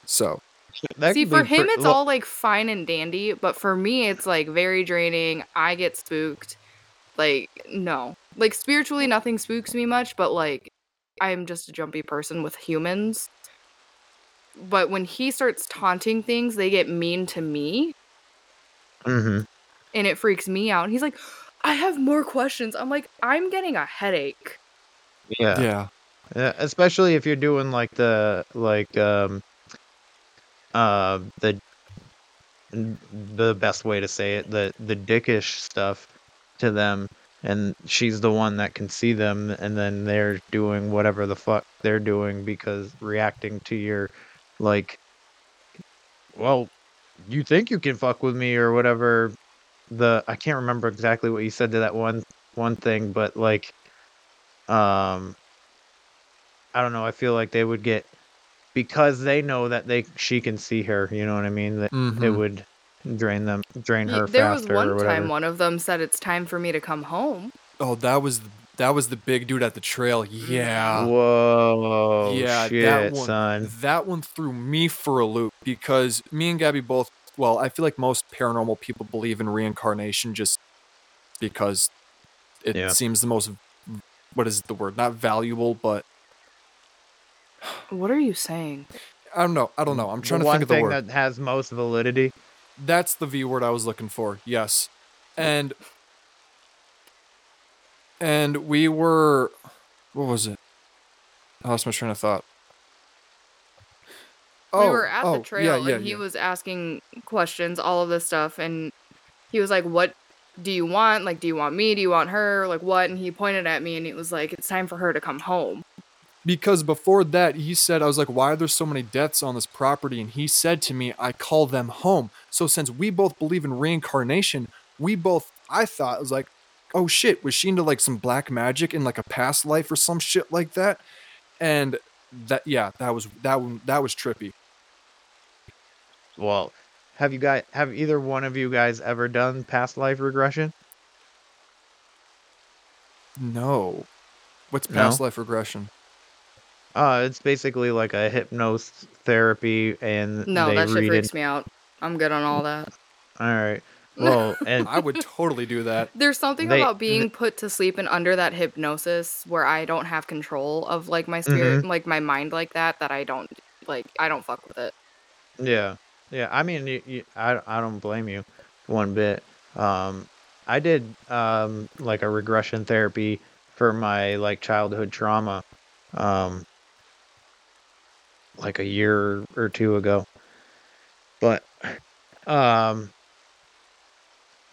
So, See, for him, pre- it's look, all like fine and dandy, but for me, it's like very draining. I get spooked. Like, no. Like, spiritually, nothing spooks me much, but like, I'm just a jumpy person with humans. But when he starts taunting things, they get mean to me, Mhm. and it freaks me out. And he's like, I have more questions. I'm like, I'm getting a headache. Yeah. yeah. Yeah, especially if you're doing like the like um uh the the best way to say it the the dickish stuff to them and she's the one that can see them and then they're doing whatever the fuck they're doing because reacting to your like well you think you can fuck with me or whatever the I can't remember exactly what you said to that one one thing but like um I don't know. I feel like they would get because they know that they she can see her. You know what I mean? That it Mhm. would drain them, drain her there was one or time one of them said it's time for me to come home. Oh, that was that was the big dude at the trail. Yeah. Whoa! yeah, shit, that one, son. That one threw me for a loop because me and Gabby both. Well, I feel like most paranormal people believe in reincarnation just because it Yeah. seems the most. What is the word? Not valuable, but What are you saying? I don't know. I don't know. I'm trying the to one think of the thing word. that has most validity. That's the V word I was looking for. Yes. And and we were what was it? I lost my train of thought. Oh, we were at oh, the trail yeah, yeah, and he yeah. was asking questions, all of this stuff, and he was like, "What do you want? Like, do you want me? Do you want her? Like, what?" And he pointed at me and it was like, "It's time for her to come home." Because before that, he said, I was like, why are there so many deaths on this property? And he said to me, I call them home. So since we both believe in reincarnation, we both, I thought, it was like, oh shit, was she into like some black magic in like a past life or some shit like that? And that, yeah, that was, that one, that was trippy. Well, have you guys have either one of you guys ever done past life regression? No. What's No? past life regression? Uh, it's basically like a hypnosis therapy, and No, they that shit read freaks it. me out. I'm good on all that. All right. Well, and I would totally do that. There's something They- about being put to sleep and under that hypnosis where I don't have control of like my spirit, Mm-hmm. like my mind like that. That I don't like. I don't fuck with it. Yeah, yeah. I mean, you, you, I I don't blame you one bit. Um, I did um like a regression therapy for my like childhood trauma, um, like a year or two ago. But um,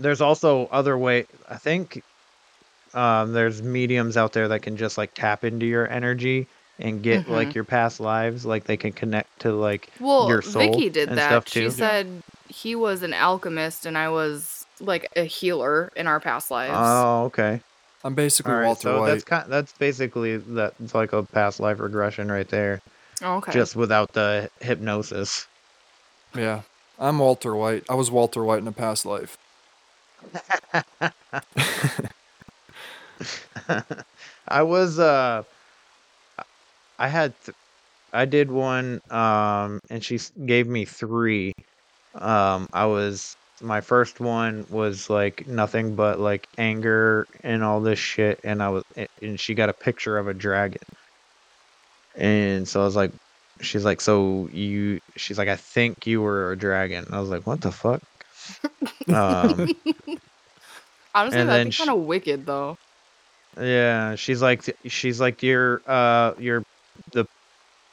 there's also other way. I think um there's mediums out there that can just like tap into your energy and get Mm-hmm. like your past lives like they can connect to like Well, your soul Vicky did and that. stuff She too. said he was an alchemist and I was like a healer in our past lives. Oh, okay. I'm basically All right. Walter So White. that's kind. That's basically that. It's like a past life regression right there, Oh, okay. just without the hypnosis. Yeah. I'm Walter White. I was Walter White in a past life. I was. Uh, I had. Th- I did one. Um, and she gave me three. Um, I was. My first one was like nothing but like anger and all this shit, and I was. And she got a picture of a dragon. And so I was like, she's like, so you, she's like, I think you were a dragon. I was like, what the fuck? Um, Honestly, and that'd be sh- kind of wicked though. yeah, she's like, she's like, your, uh, your, the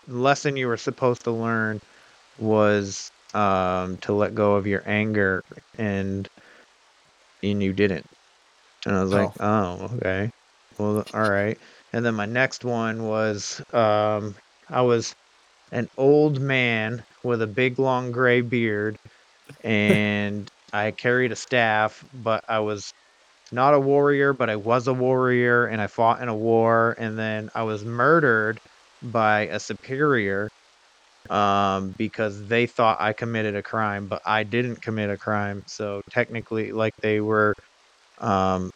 lesson you were supposed to learn was, um, to let go of your anger, and, and you didn't. And I was like, oh, okay, well, all right. And then my next one was, um, I was an old man with a big long gray beard, and I carried a staff, but I was not a warrior, but I was a warrior, and I fought in a war, and then I was murdered by a superior um, because they thought I committed a crime, but I didn't commit a crime. So technically, like they were um,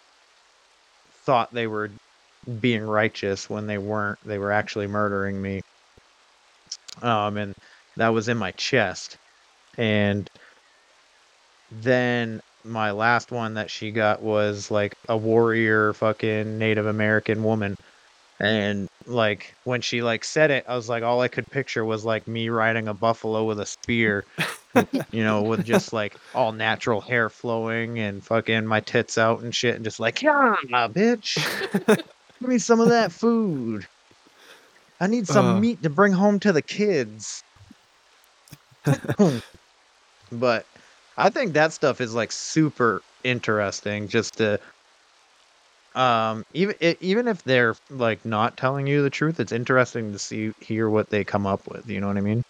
thought they were being righteous when they weren't. They were actually murdering me. Um, and that was in my chest. And then my last one that she got was like a warrior fucking Native American woman. And like when she like said it, I was like all I could picture was like me riding a buffalo with a spear, you know, with just like all natural hair flowing and fucking my tits out and shit and just like, yeah, bitch. Give me some of that food. I need some Uh. meat to bring home to the kids. but I think that stuff is like super interesting just to um even i- even if they're like not telling you the truth, it's interesting to see hear what they come up with, you know what I mean?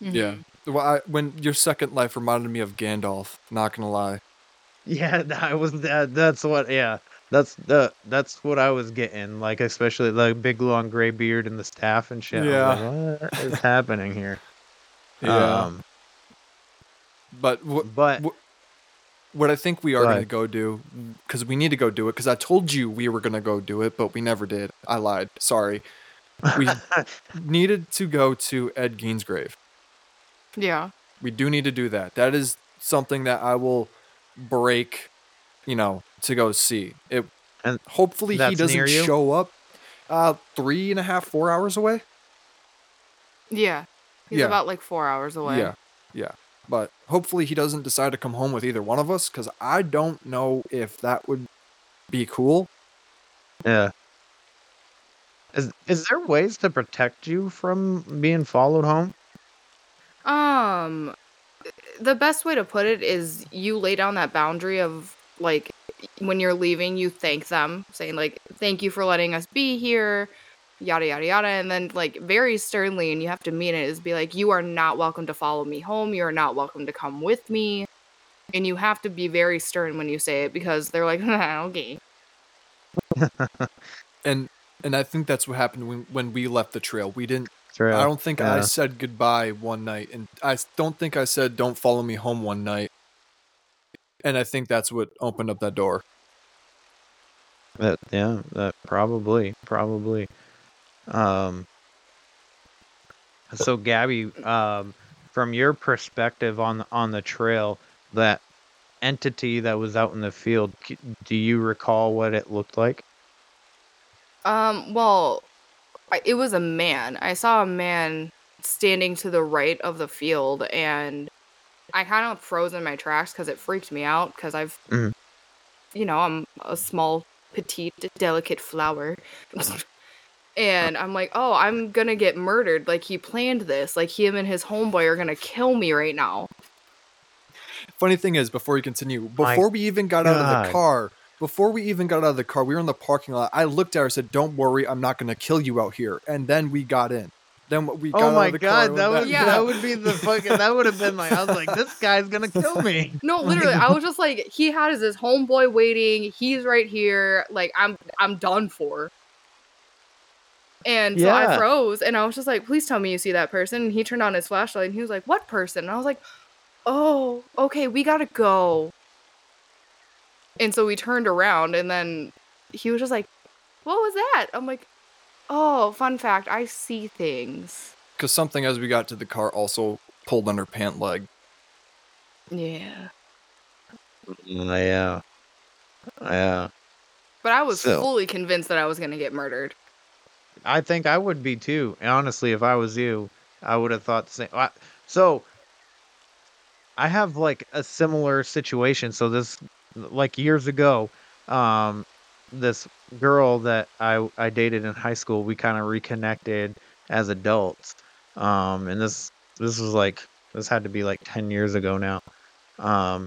Yeah. Mhm. Well, I, when your second life reminded me of Gandalf. Not gonna lie. Yeah, I was that that's what yeah. That's the that's what I was getting, like especially the big long gray beard and the staff and shit. yeah was like, what is happening here? Yeah. Um, but what but wh- what I think we are gonna go do because we need to go do it because I told you we were gonna go do it, but we never did. I lied. Sorry. We needed to go to Ed Gein's grave. Yeah. We do need to do that. That is something that I will break, you know, to go see. It And hopefully he doesn't show up. Uh, three and a half, four hours away. Yeah. He's Yeah. about like four hours away. Yeah, yeah. But hopefully he doesn't decide to come home with either one of us because I don't know if that would be cool. yeah. Is is there ways to protect you from being followed home? Um, the best way to put it is you lay down that boundary of like when you're leaving, you thank them, saying like, "Thank you for letting us be here," yada yada yada, and then like very sternly, and you have to mean it, is be like, "You are not welcome to follow me home. You are not welcome to come with me." And you have to be very stern when you say it because they're like, okay. And and I think that's what happened when when we left the trail. We didn't. True. I don't think I said goodbye one night, and i don't think I said don't follow me home one night. And I think that's what opened up that door. That yeah, that probably probably. Um. So Gabby, um, from your perspective on on the trail, that entity that was out in the field, do you recall what it looked like? Um, well, it was a man. I saw a man standing to the right of the field, and I kind of froze in my tracks because it freaked me out. Because I've, Mhm. you know, I'm a small, petite, delicate flower. and I'm like, oh, I'm gonna get murdered. Like, he planned this. Like, him and his homeboy are gonna kill me right now. Funny thing is, before you continue, My before we even got out of the car, before we even got out of the car, we were in the parking lot. I looked at her, and said, "Don't worry, I'm not going to kill you out here." And then we got in. Then we oh got Oh out my of the god, and that would back- Yeah. that would be the fucking that would have been like I was like this guy's gonna kill me. No, literally, I was just like, he has his homeboy waiting. He's right here. Like, I'm, I'm done for. And so I froze, and I was just like, "Please tell me you see that person." And he turned on his flashlight, and he was like, "What person?" And I was like, "Oh, okay, we gotta go." And so we turned around, and then he was just like, "What was that?" I'm like, "Oh, fun fact, I see things." because something as we got to the car also pulled on her pant leg. Yeah, Yeah. Yeah. but I was So- fully convinced that I was gonna get murdered. I think I would be too. Honestly, if I was you, I would have thought the same. So, I have like a similar situation. So this, like years ago, um, this girl that I I dated in high school, we kind of reconnected as adults. Um, and this this was like this had to be like ten years ago now. Um,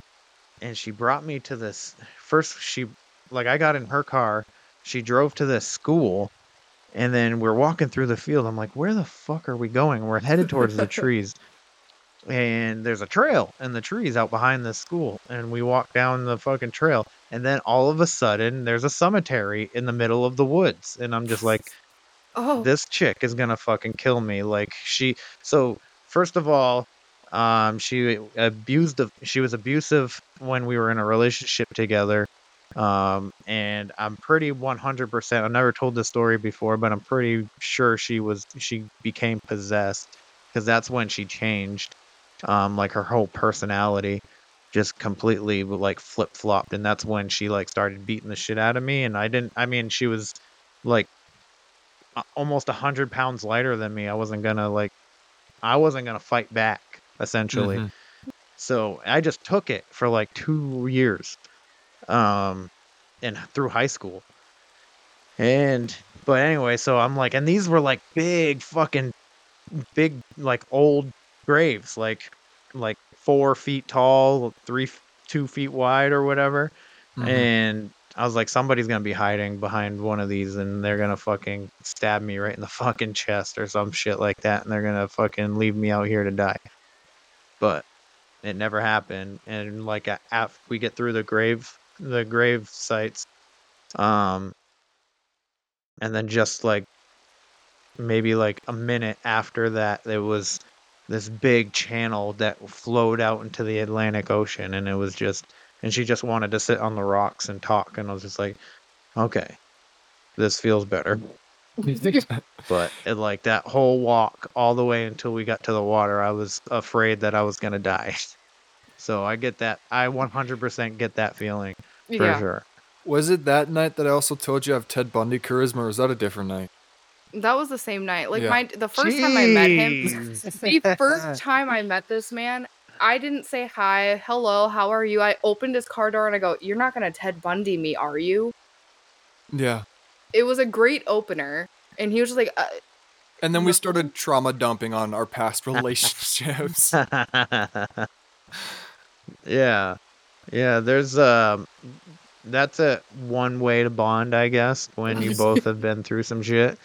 and she brought me to this first. She like I got in her car. She drove to this school and then we're walking through the field. I'm like, where the fuck are we going? We're headed towards the trees. And there's a trail in the trees out behind the school. And we walk down the fucking trail. And then all of a sudden, there's a cemetery in the middle of the woods. And I'm just like, Oh, this chick is gonna fucking kill me. Like she. So first of all, um, she abused. Of, she was abusive when we were in a relationship together. Um, and I'm pretty 100%. I've never told this story before, but I'm pretty sure she was she became possessed because that's when she changed. Um, like her whole personality just completely like flip flopped, and that's when she like started beating the shit out of me. And I didn't. I mean, she was like almost a hundred pounds lighter than me. I wasn't gonna like. I wasn't gonna fight back essentially. Mhm. So I just took it for like two years, um, and through high school. And but anyway, so I'm like, and these were like big fucking, big like old graves, like like four feet tall, three, two feet wide or whatever. Mhm. And I was like, somebody's gonna be hiding behind one of these, and they're gonna fucking stab me right in the fucking chest or some shit like that, and they're gonna fucking leave me out here to die. But it never happened, and like after we get through the grave, the grave sites, um, and then just like maybe like a minute after that, there was this big channel that flowed out into the Atlantic Ocean, and it was just and she just wanted to sit on the rocks and talk and i was just like okay this feels better. But it, like that whole walk all the way until we got to the water i was afraid that i was going to die. So i get that i 100% get that feeling for yeah. sure Was it that night that I also told you I have Ted Bundy charisma, or was that a different night? That was the same night. Like Yeah. my the first time I met him, the first time I met this man, I didn't say hi, hello, how are you? I opened his car door and I go, "You're not gonna Ted Bundy me, are you?" Yeah. It was a great opener, and he was just like, uh, And then we started trauma dumping on our past relationships. yeah yeah there's um that's a one way to bond i guess when you both have been through some shit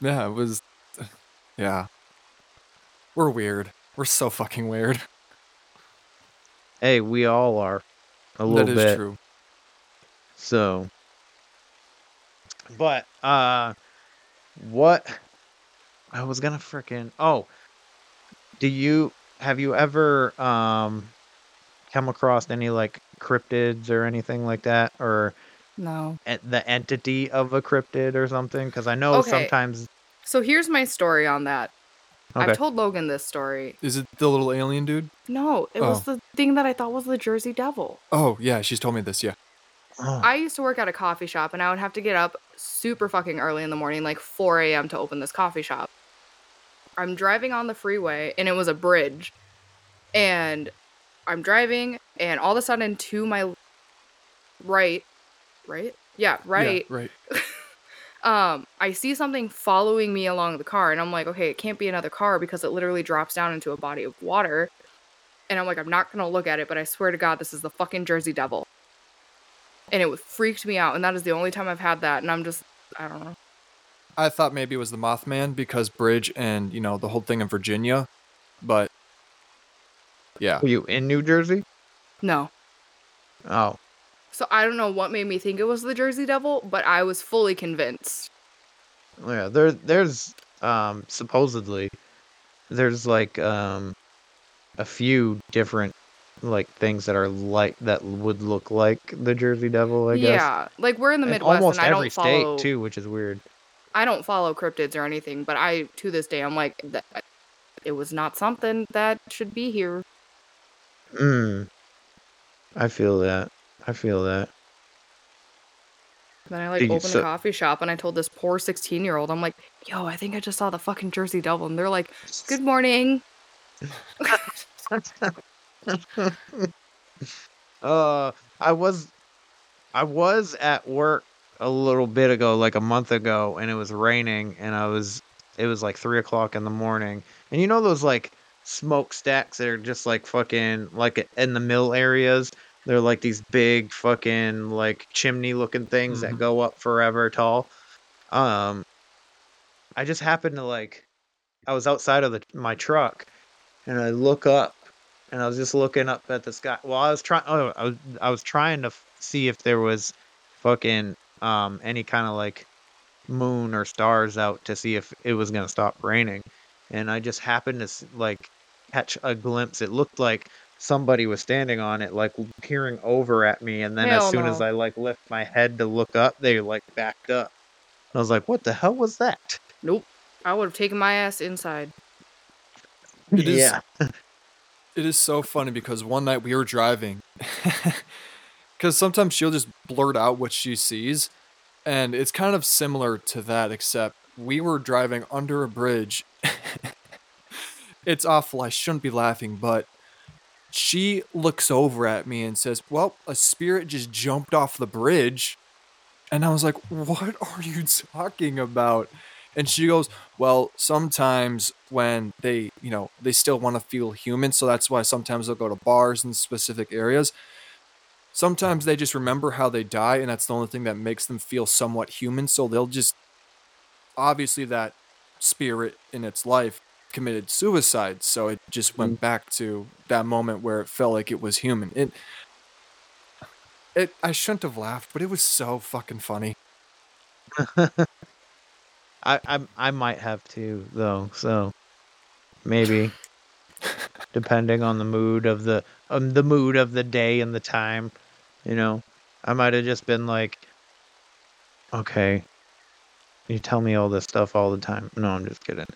yeah, it was. Yeah. We're weird. We're so fucking weird. hey we all are a That little is bit true. So, but uh, what I was gonna frickin' oh, do you have you ever um come across any like cryptids or anything like that, or "No." en- the entity of a cryptid or something? Because I know Okay. sometimes. So here's my story on that. Okay. I've told Logan this story. Is it the little alien dude? No, it was oh. the thing that I thought was the Jersey Devil. Oh, yeah, she's told me this. Yeah. Oh, I used to work at a coffee shop and I would have to get up super fucking early in the morning, like 4 a.m., to open this coffee shop. I'm driving on the freeway and it was a bridge. And I'm driving, and all of a sudden, to my right, right? Yeah, right. Yeah, right. Um, I see something following me along the car, and I'm like, okay, it can't be another car because it literally drops down into a body of water. And I'm like, I'm not gonna look at it, but I swear to God, this is the fucking Jersey Devil. And it freaked me out, and that is the only time I've had that, and I'm just, I don't know. I thought maybe it was the Mothman because Bridge and, you know, the whole thing in Virginia. But yeah. were you in New Jersey? No. Oh, So I don't know what made me think it was the Jersey Devil, but I was fully convinced. yeah. There, there's um supposedly there's like um a few different like things that are like that would look like the Jersey Devil. I guess. yeah, like we're in the In Midwest, almost and I every don't follow. state too, which is weird. I don't follow cryptids or anything, but I to this day I'm like that. It was not something that should be here. Mm. I feel that. I feel that. Then I like opened so- a coffee shop and I told this poor 16 year old, I'm like, yo, I think I just saw the fucking Jersey Devil. And they're like, good morning. uh, I was, I was at work a little bit ago, like a month ago, and it was raining, and I was, it was like three o'clock in the morning, and you know those like smokestacks that are just like fucking like in the mill areas. They're like these big fucking like chimney looking things that Mhm. go up forever tall. Um, I just happened to like, I was outside of the my truck, and I look up, and I was just looking up at the sky. Well, I was trying. Oh, I was I was trying to f- see if there was fucking um any kind of like moon or stars out to see if it was gonna stop raining, and I just happened to like catch a glimpse. It looked like somebody was standing on it, like peering over at me, and then as Hell soon as. I like lift my head to look up, they like backed up. I was like, "What the hell was that?" Nope. I would have taken my ass inside. It is- yeah. It is so funny because one night we were driving, because sometimes she'll just blurt out what she sees, and it's kind of similar to that, except we were driving under a bridge. It's awful. I shouldn't be laughing, but she looks over at me and says, "Well, a spirit just jumped off the bridge," and I was like, "What are you talking about?" And she goes, well, sometimes when they, you know, they still want to feel human, so that's why sometimes they'll go to bars in specific areas. Sometimes they just remember how they die, and that's the only thing that makes them feel somewhat human. So they'll just, obviously, that spirit in its life committed suicide. So it just went back to that moment where it felt like it was human. It, it, I shouldn't have laughed, but it was so fucking funny. I, I I might have to though, so maybe depending on the mood of the um the mood of the day and the time, you know, I might have just been like, okay, you tell me all this stuff all the time. No, I'm just kidding.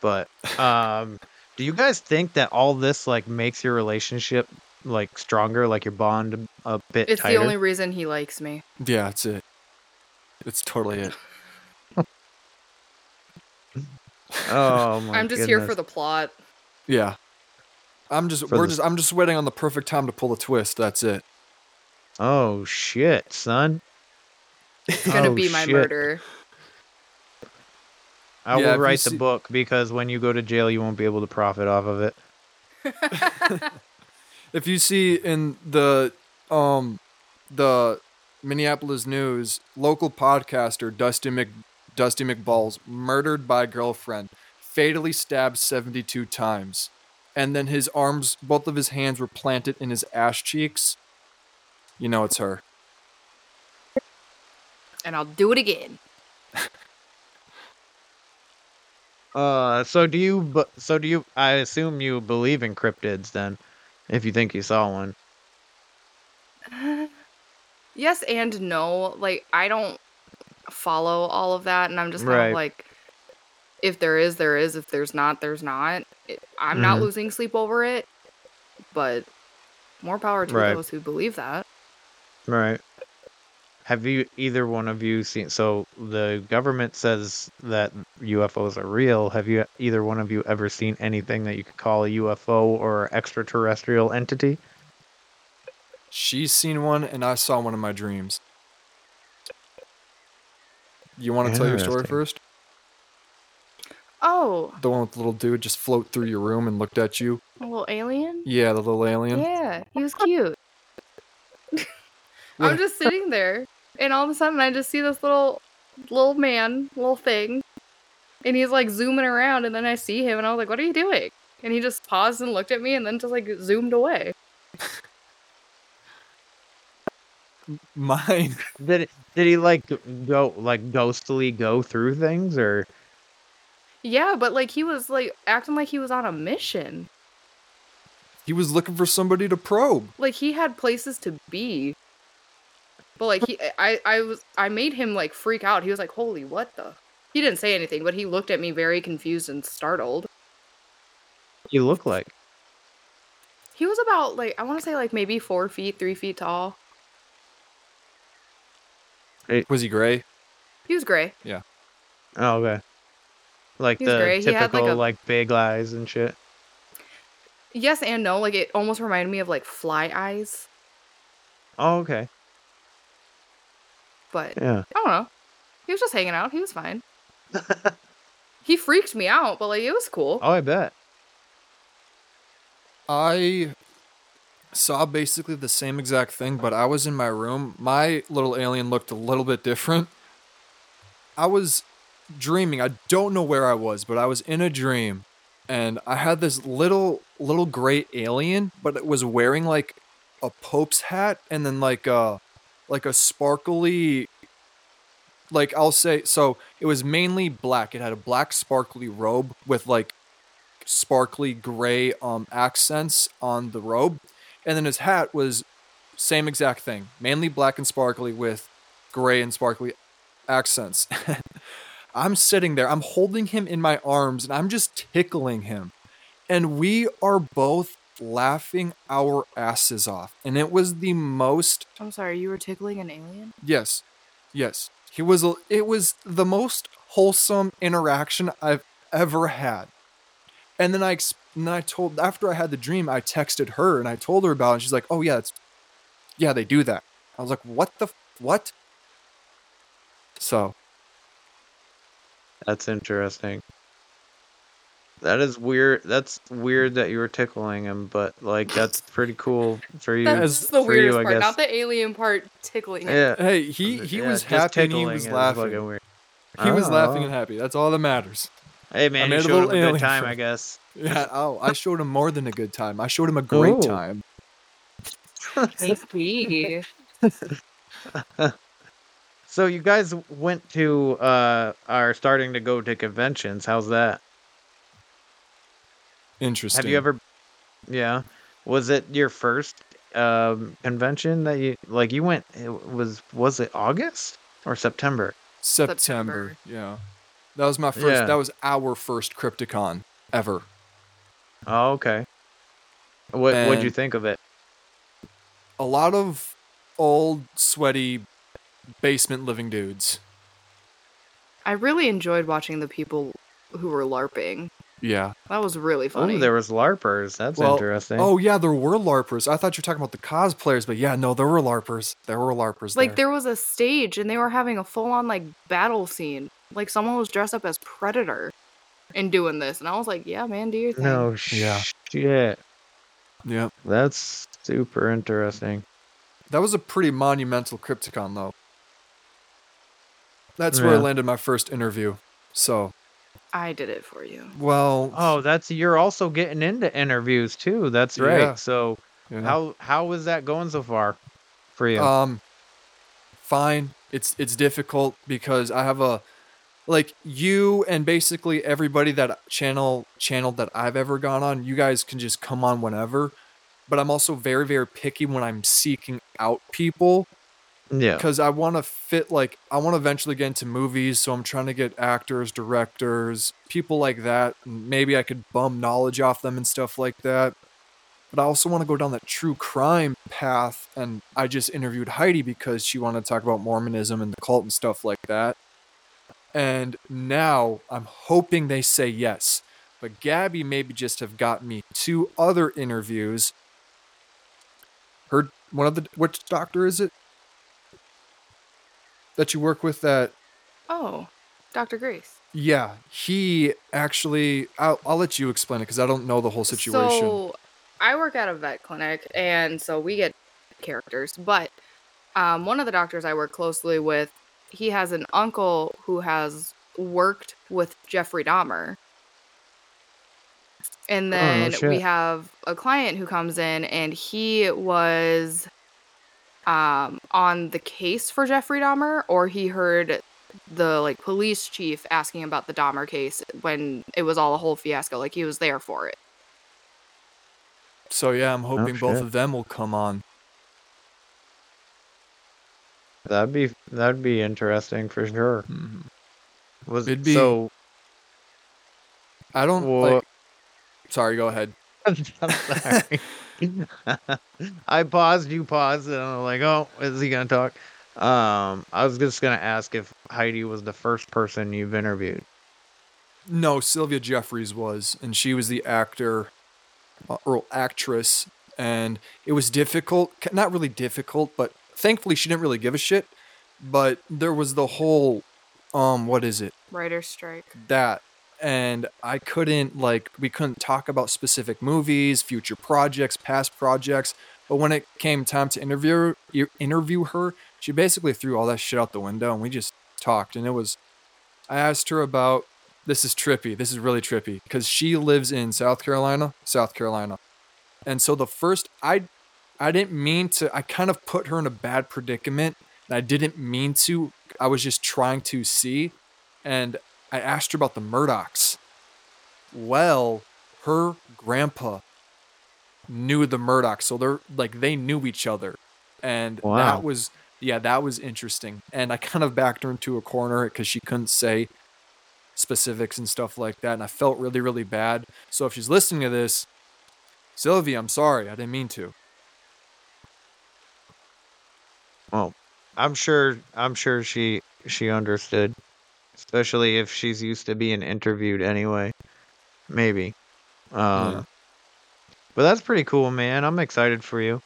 But um, do you guys think that all this like makes your relationship like stronger, like your bond a bit It's tighter? the only reason he likes me. Yeah, that's it. It's totally it. Oh my I'm just here for the plot. Yeah. I'm just For we're the- just I'm just waiting on the perfect time to pull the twist. That's it. Oh shit, son. It's gonna Oh, be my shit. murder. I Yeah, will you write the see- book because when you go to jail, you won't be able to profit off of it. If you see in the um the Minneapolis news, local podcaster Dusty Mc Dusty McBalls murdered by girlfriend, fatally stabbed 72 times. And then his arms, both of his hands were planted in his ass cheeks. You know it's her. and I'll do it again. Uh, so do you? So do you? I assume you believe in cryptids then, if you think you saw one. yes and no. Like I don't follow all of that, and I'm just kind Right. of like, if there is, there is. If there's not, there's not. It, I'm not Mhm. losing sleep over it, but more power to Right. those who believe that. Right. Have you either one of you seen? So the government says that UFOs are real. Have you either one of you ever seen anything that you could call a UFO or extraterrestrial entity? She's seen one and I saw one in my dreams. You want to tell your story first? Oh, The one with the little dude just float through your room and looked at you? a little alien. Yeah, the little alien. Yeah, he was cute. What- I'm just sitting there, and all of a sudden I just see this little, little man, little thing, and he's like zooming around, and then I see him, and I was like, "What are you doing?" And he just paused and looked at me, and then just like zoomed away. Mine. Did did he like go like ghostly go through things or? Yeah, but like he was like acting like he was on a mission. He was looking for somebody to probe. Like he had places to be. But like he, I, I was, I made him like freak out. He was like, "Holy, what the?" He didn't say anything, but he looked at me very confused and startled. You look like. He was about like I want to say like maybe four feet, three feet tall. Hey. Was he gray? He was gray. Yeah. Oh, okay. Like the gray. He had, like, typical a- like big eyes and shit. Yes and no. Like it almost reminded me of like fly eyes, Oh, okay. But Yeah. I don't know. He was just hanging out. He was fine. He freaked me out, but like it was cool. Oh, I bet. I saw basically the same exact thing, but I was in my room. My little alien looked a little bit different. I was dreaming. I don't know where I was, but I was in a dream and I had this little little gray alien, but it was wearing like a pope's hat and then like a like a sparkly like I'll say so it was mainly black. It had a black sparkly robe with like sparkly gray um accents on the robe, and then his hat was same exact thing, mainly black and sparkly with gray and sparkly accents. I'm sitting there, I'm holding him in my arms, and I'm just tickling him, and we are both laughing our asses off, and it was the most I'm sorry, you were tickling an alien? Yes, yes. He was. It was the most wholesome interaction I've ever had. And then I, and then I told after I had the dream, I texted her and I told her about it. And she's like, "Oh yeah, it's, yeah, they do that." I was like, "What the what?" So That's interesting. That is weird. That's weird that you were tickling him, but like that's pretty cool for you. That's the for you, weirdest part, guess. not the alien part tickling it. Yeah. hey, he he Yeah, was happy and he was laughing. fucking weird. He was laughing Oh. and happy. That's all that matters. Hey man, made you a showed little him a good time. I guess. Yeah. Oh, I showed him more than a good time. I showed him a great Ooh. time. Maybe. So you guys went to uh are starting to go to conventions. How's that? Interesting. Have you ever Yeah. Was it your first um convention that you like you went it was was it August or September? September. September. Yeah. That was my first Yeah. that was our first Crypticon ever. Oh, okay. What what'd you think of it? A lot of old sweaty basement living dudes. I really enjoyed watching the people who were LARPing. Yeah. That was really funny. Oh, there was LARPers. That's Well, interesting. Oh yeah, there were LARPers. I thought you were talking about the cosplayers, but yeah, no, there were LARPers. There were LARPers. like there. there was a stage and they were having a full on like battle scene. Like someone was dressed up as Predator and doing this. And I was like, yeah, man, do your thing. no Yeah. shit. Yeah. That's super interesting. That was a pretty monumental Crypticon though. That's where I landed my first interview. So, I did it for you. well, Oh, that's you're also getting into interviews too. That's right. Yeah. So yeah. how how is that going so far for you? Um, fine. It's it's difficult because I have a like you and basically everybody that channel channel that I've ever gone on. You guys can just come on whenever, but I'm also very very picky when I'm seeking out people yeah. because I want to fit like I want to eventually get into movies. So I'm trying to get actors, directors, people like that. Maybe I could bum knowledge off them and stuff like that. But I also want to go down that true crime path. And I just interviewed Heidi because she wanted to talk about Mormonism and the cult and stuff like that. And now I'm hoping they say yes. But Gabby maybe just have got me two other interviews. Her one of the which doctor is it? That you work with that Oh, Dr. Grace. yeah he actually i'll, I'll let you explain it because i don't know the whole situation So I work at a vet clinic, and so we get characters. But um, one of the doctors I work closely with, he has an uncle who has worked with Jeffrey Dahmer. And Oh, then we have a client who comes in, and he was um, on the case for Jeffrey Dahmer, or he heard the like police chief asking about the Dahmer case when it was all a whole fiasco. Like he was there for it. so yeah i'm hoping both of them will come on That'd be that'd be interesting for sure. Was It'd be- so i don't Well- like sorry go ahead I'm sorry. I paused, you paused, and I'm like, oh, is he gonna talk? Um, I was just gonna ask if Heidi was the first person you've interviewed. no sylvia jeffries was and she was the actor uh, or actress and it was difficult. Not really difficult but thankfully she didn't really give a shit but there was the whole um what is it Writer's strike. that and i couldn't like we couldn't talk about specific movies future projects past projects but when it came time to interview interview her she basically threw all that shit out the window and we just talked and it was i asked her about this is trippy this is really trippy because she lives in south carolina south carolina. And so the first i i didn't mean to i kind of put her in a bad predicament and i didn't mean to i was just trying to see. And I asked her about the Murdaughs. Well, her grandpa knew the Murdaughs, so they're like they knew each other, and Wow. that was yeah, that was interesting. And I kind of backed her into a corner because she couldn't say specifics and stuff like that, and I felt really really bad. So if she's listening to this, Sylvia, I'm sorry, I didn't mean to. Well, I'm sure I'm sure she she understood, especially if she's used to being interviewed anyway. Maybe. Um Yeah. But that's pretty cool, man. I'm excited for you.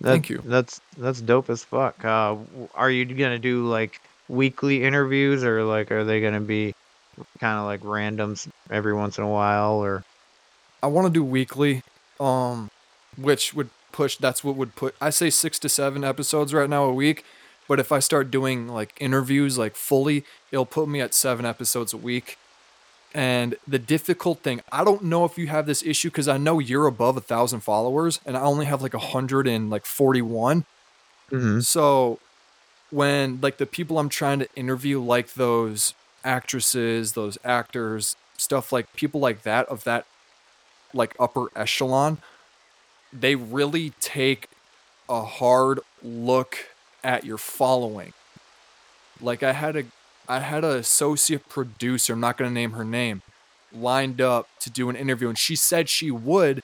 That, Thank you. That's that's dope as fuck. Uh are you going to do like weekly interviews or like are they going to be kind of like randoms every once in a while or I want to do weekly, um, which would push. That's what would put. I say six to seven episodes right now a week, but if I start doing like interviews like fully, it'll put me at seven episodes a week. And the difficult thing, I don't know if you have this issue because I know you're above a thousand followers, and I only have like a hundred and like forty-one. Mhm. So when like the people I'm trying to interview, like those actresses, those actors, stuff like people like that of that like upper echelon, they really take a hard look at your following. Like I had a I had an associate producer, I'm not gonna name her name, lined up to do an interview and she said she would,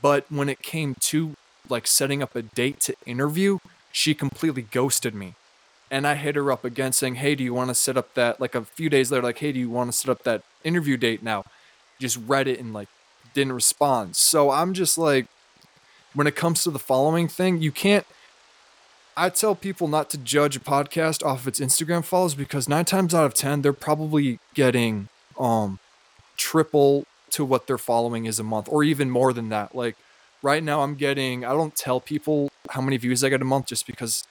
but when it came to like setting up a date to interview, she completely ghosted me. And I hit her up again saying, Hey, do you want to set up that like a few days later, like, hey, do you want to set up that interview date now? Just read it and like didn't respond. So I'm just like, when it comes to the following thing, you can't. I tell people not to judge a podcast off of its Instagram follows because nine times out of ten, they're probably getting um triple to what their following is a month, or even more than that. Like right now, I'm getting. I don't tell people how many views I get a month just because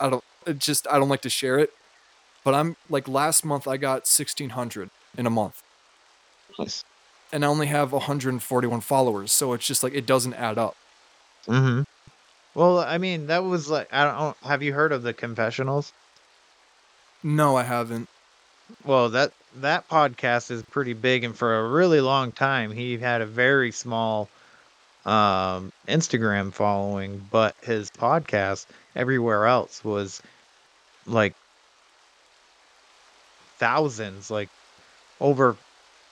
I don't. It just I don't like to share it. But I'm like last month I got 1600 in a month Nice. and I only have 141 followers. So it's just like it doesn't add up. Mhm. Well, I mean, that was like I don't have you heard of the confessionals? No, I haven't. Well, that that podcast is pretty big, and for a really long time, he had a very small um, Instagram following, but his podcast everywhere else was like thousands, like over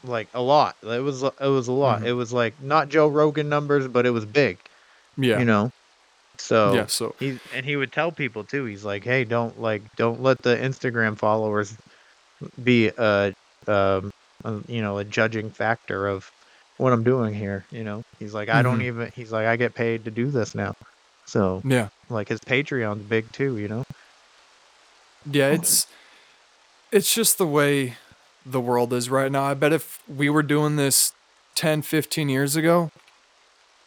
like a lot. It was it was a lot. Mhm. It was like not Joe Rogan numbers, but it was big. Yeah. You know. So yeah. So he and he would tell people too. He's like, "Hey, don't like don't let the Instagram followers be a um a, you know a judging factor of what I'm doing here." You know, he's like, "I don't Mhm. even." He's like, "I get paid to do this now." So yeah. like his Patreon's big too. You know. Yeah, it's it's just the way the world is right now. I bet if we were doing this 10, 15 years ago,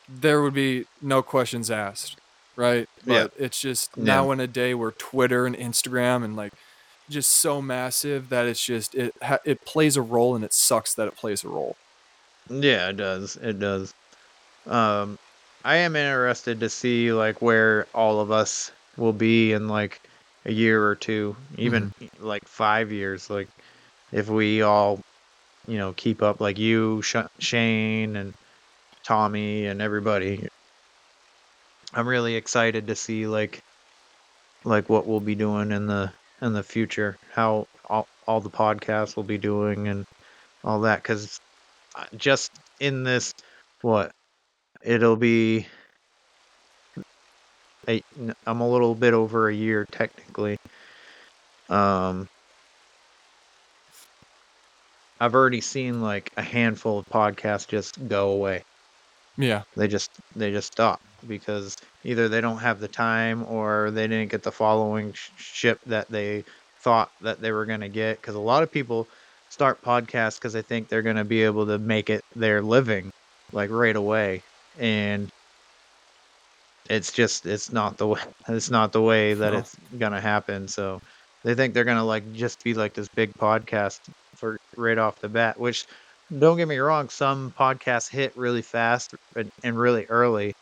there would be no questions asked, right? Yeah. But it's just Yeah. now in a day where Twitter and Instagram and like just so massive that it's just it ha- it plays a role and it sucks that it plays a role. Yeah, it does. It does. Um, I am interested to see like where all of us will be in like a year or two, even like five years. Like if we all, you know, keep up like you, Sh- Shane, and Tommy, and everybody. I'm really excited to see like like what we'll be doing in the in the future, how all all the podcasts will be doing, and all that. Because just in this, what it'll be. i I'm a little bit over a year technically. Um, I've already seen like a handful of podcasts just go away. Yeah. They just they just stop because either they don't have the time or they didn't get the following sh- ship that they thought that they were going to get because a lot of people start podcasts because they think they're going to be able to make it their living like right away and it's just it's not the way it's not the way that No. it's going to happen so they think they're going to like just be like this big podcast for right off the bat which don't get me wrong some podcasts hit really fast and, and really early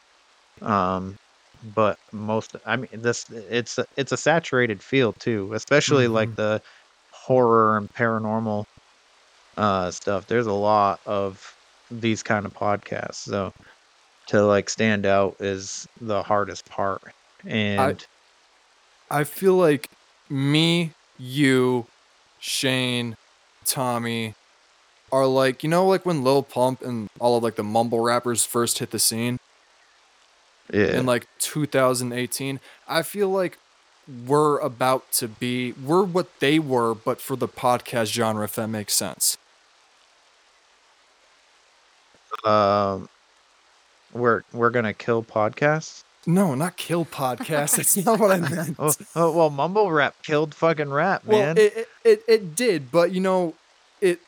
um but most i mean this it's a, it's a saturated field too especially like Mhm. the horror and paranormal uh stuff there's a lot of these kind of podcasts. So to like stand out is the hardest part. And I feel like me, you, Shane, Tommy are like, you know, like when Lil Pump and all of like the mumble rappers first hit the scene yeah, in like 2018. I feel like we're about to be, we're what they were, but for the podcast genre, if that makes sense. um, we're we're gonna kill podcasts. No, not kill podcasts. That's not what I meant. Oh, oh well, mumble rap killed fucking rap, well, man. it, it, it, it did, but you know, it,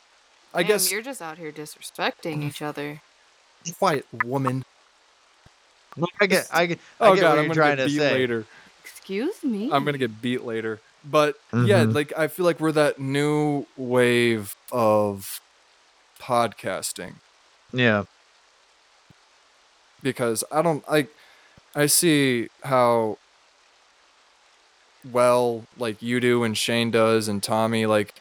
I Damn, guess, you're just out here disrespecting each other. quiet woman. No, I get, I get, I Oh get God, what I'm you're gonna trying get to beat say. later. Excuse me. I'm gonna get beat later. But yeah, Mhm. like I feel like we're that new wave of podcasting Yeah, because I don't I I see how well like you do and Shane does and Tommy like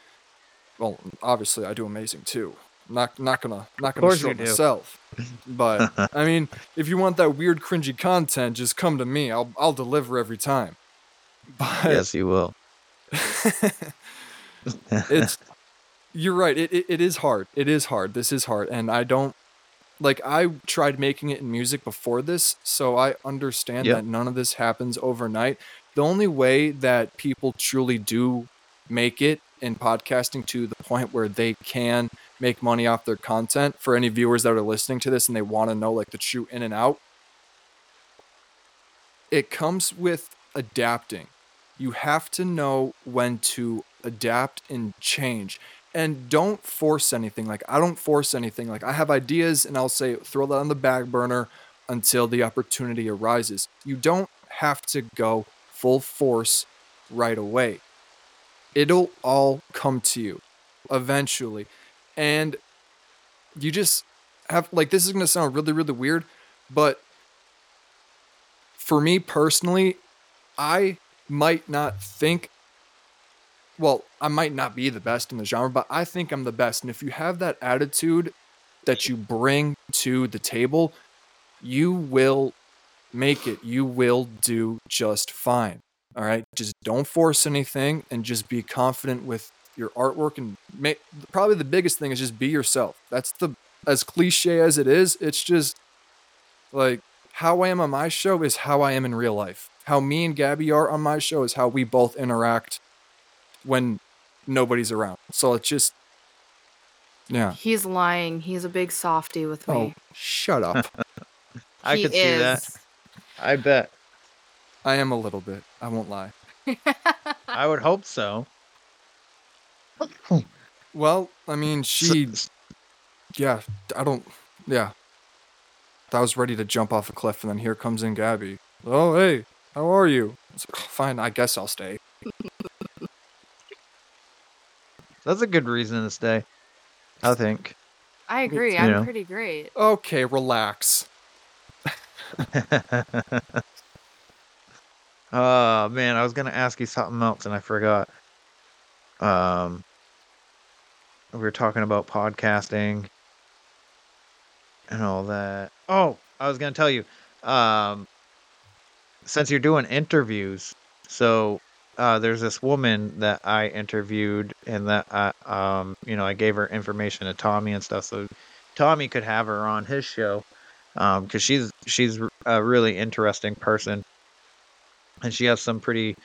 well obviously I do amazing too. Not not gonna not gonna course show myself. But I mean, if you want that weird cringy content, just come to me. I'll I'll deliver every time. But yes, you will. it's you're right it, it, it is hard it is hard this is hard and i don't like i tried making it in music before this so i understand Yep. that none of this happens overnight the only way that people truly do make it in podcasting to the point where they can make money off their content for any viewers that are listening to this and they want to know like the true in and out. It comes with adapting. You have to know when to adapt and change. And don't force anything like i don't force anything. Like i have ideas and i'll say throw that on the back burner until the opportunity arises. You don't have to go full force right away. It'll all come to you eventually and you just have like this is going to sound really really weird but for me personally i might not think well, I might not be the best in the genre, but I think I'm the best. And if you have that attitude that you bring to the table, you will make it. You will do just fine. All right. Just don't force anything and just be confident with your artwork. And ma- probably the biggest thing is just be yourself. That's the, as cliche as it is, it's just like how I am on my show is how I am in real life. How me and Gabby are on my show is how we both interact when nobody's around. So it's just, yeah. He's lying. He's a big softy with Oh, me. shut up. I he could see that. I bet. I am a little bit. I won't lie. I would hope so. Well, I mean, she, S- yeah, I don't, yeah. I was ready to jump off a cliff, and then here comes in Gabby. Oh, hey, how are you? It's like, Fine, I guess I'll stay. That's a good reason to stay. I think. I agree. You I'm know. pretty great. Okay, relax. Oh man, I was gonna ask you something else and I forgot. Um, we were talking about podcasting and all that. Oh, I was gonna tell you. Um, since you're doing interviews, so uh, there's this woman that I interviewed and that I, um, you know, I gave her information to Tommy and stuff, so Tommy could have her on his show, um, because she's she's a really interesting person and she has some pretty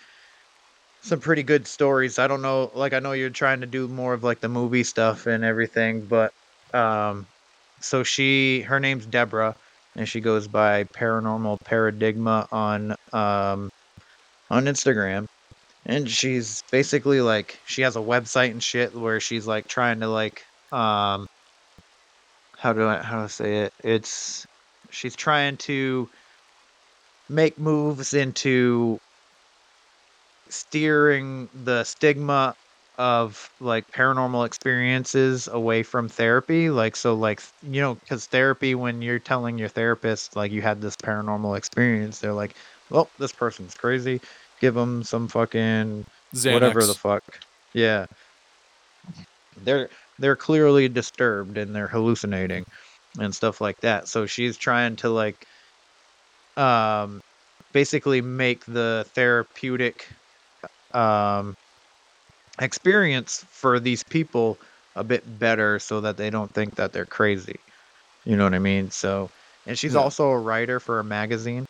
some pretty good stories. I don't know, like I know you're trying to do more of like the movie stuff and everything, but um so she her name's Deborah and she goes by Paranormal Paradigma on um on Instagram. And she's basically like she has a website and shit where she's like trying to like um how do I how do I say it? It's she's trying to make moves into steering the stigma of like paranormal experiences away from therapy like so like you know because therapy when you're telling your therapist like you had this paranormal experience they're like well this person's crazy. Give them some fucking whatever the fuck. Yeah. They're they're clearly disturbed and they're hallucinating and stuff like that. So she's trying to like um basically make the therapeutic um experience for these people a bit better so that they don't think that they're crazy. You know what I mean? So and she's Yeah. also a writer for a magazine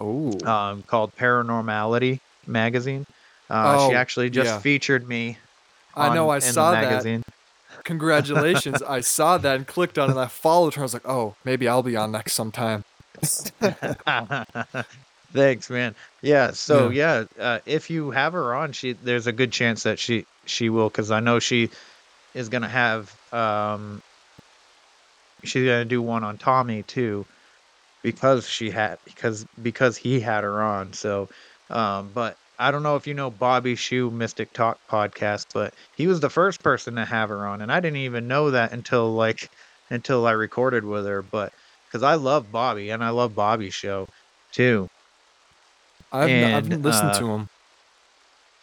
Oh. um, called Paranormality magazine. Uh, she Oh, actually just yeah. featured me. I know. I in the saw that. Congratulations. I saw that and clicked on it. and I followed her. I was like, oh, maybe I'll be on next sometime. Thanks, man. Yeah. So yeah, uh, if you have her on, she there's a good chance that she she will, because I know she is gonna have um she's gonna do one on Tommy too, because she had because because he had her on. So, um, but I don't know if you know Bobby Shoe Mystic Talk podcast, but he was the first person to have her on, and I didn't even know that until like until I recorded with her. But because I love Bobby and I love Bobby's show too. I've, n- I've listened uh, to him.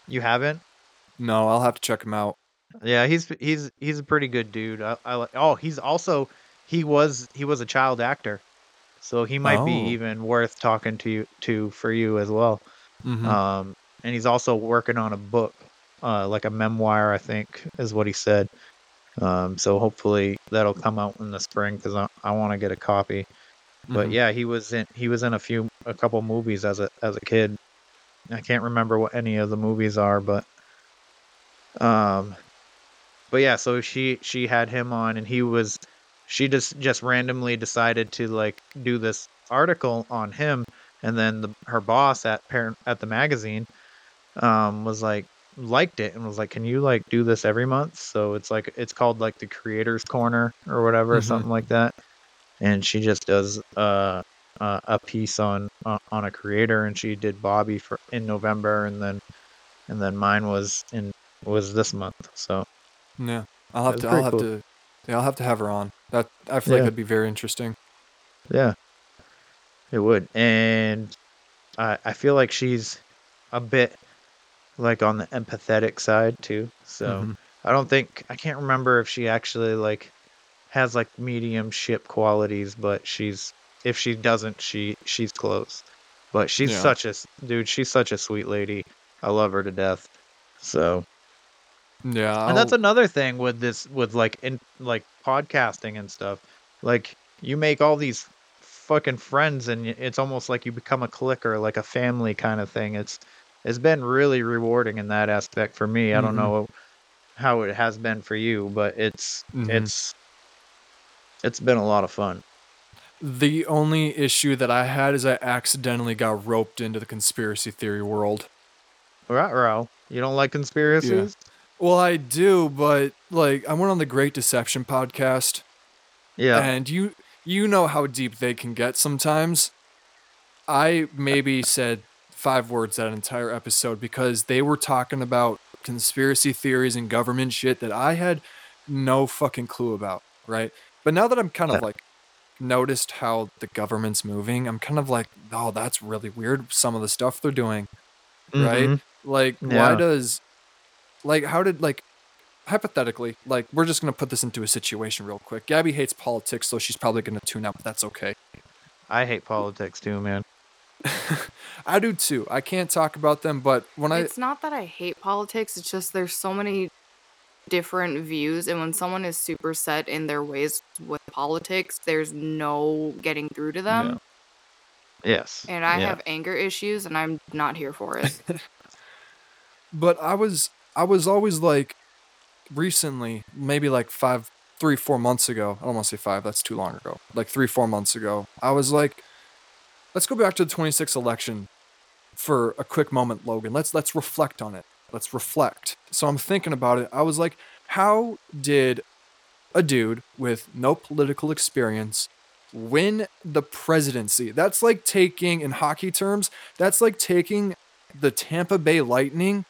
You haven't? No, I'll have to check him out. Yeah, he's he's he's a pretty good dude. I, I like. Oh, he's also he was he was a child actor, so he might be Oh. even worth talking to you to for you as well. Mhm. Um, and he's also working on a book, uh, like a memoir, I think is what he said. Um, so hopefully that'll come out in the spring because I, I want to get a copy. But Mhm. yeah, he was in he was in a few a couple movies as a as a kid. I can't remember what any of the movies are, but um, but yeah, so she she had him on, and he was she just just randomly decided to like do this article on him, and then the, her boss at parent at the magazine um was like liked it and was like can you like do this every month so it's like it's called like the creators corner or whatever Mhm. something like that and she just does uh, uh a piece on uh, on a creator and she did bobby for in november and then and then mine was in was this month so Yeah, I'll have to. I'll have cool. to. Yeah, I'll have to have her on. That I feel like Yeah. it'd be very interesting. yeah it would and i i feel like she's a bit like on the empathetic side too so Mhm. I don't think I can't remember if she actually like has like mediumship qualities, but she's if she doesn't, she she's close. But she's Yeah. such a dude. She's such a sweet lady. I love her to death. So, Yeah, and that's another thing with this with like in like podcasting and stuff. Like you make all these fucking friends, and it's almost like you become a clicker, like a family kind of thing. It's it's been really rewarding in that aspect for me. I don't Mhm. know how it has been for you, but it's Mhm. it's it's been a lot of fun. The only issue that I had is I accidentally got roped into the conspiracy theory world. Ruh-roh. You don't like conspiracies? Well, I do, but like I went on the Great Deception podcast, Yeah. and you you know how deep they can get sometimes. I maybe said five words that entire episode because they were talking about conspiracy theories and government shit that I had no fucking clue about, right? But now that I'm kind of Yeah. like noticed how the government's moving, I'm kind of like, oh, that's really weird. Some of the stuff they're doing, right? Mhm. Like, Yeah. why does, like, how did, like, hypothetically, like, we're just gonna put this into a situation real quick. Gabby hates politics, so she's probably gonna tune out, but that's okay. I hate politics too, man. I do too. I can't talk about them, but when I, It's not that I hate politics, it's just there's so many different views and when someone is super set in their ways with politics, there's no getting through to them. Yes. And I yeah. have anger issues and I'm not here for it. but I was, I was always like, recently, maybe like five, three, four months ago. I don't want to say five. That's too long ago. Like three, four months ago, I was like, let's go back to the 26th election for a quick moment, Logan. Let's let's reflect on it. Let's reflect. So I'm thinking about it. I was like, how did a dude with no political experience win the presidency? That's like taking in hockey terms, that's like taking the Tampa Bay Lightning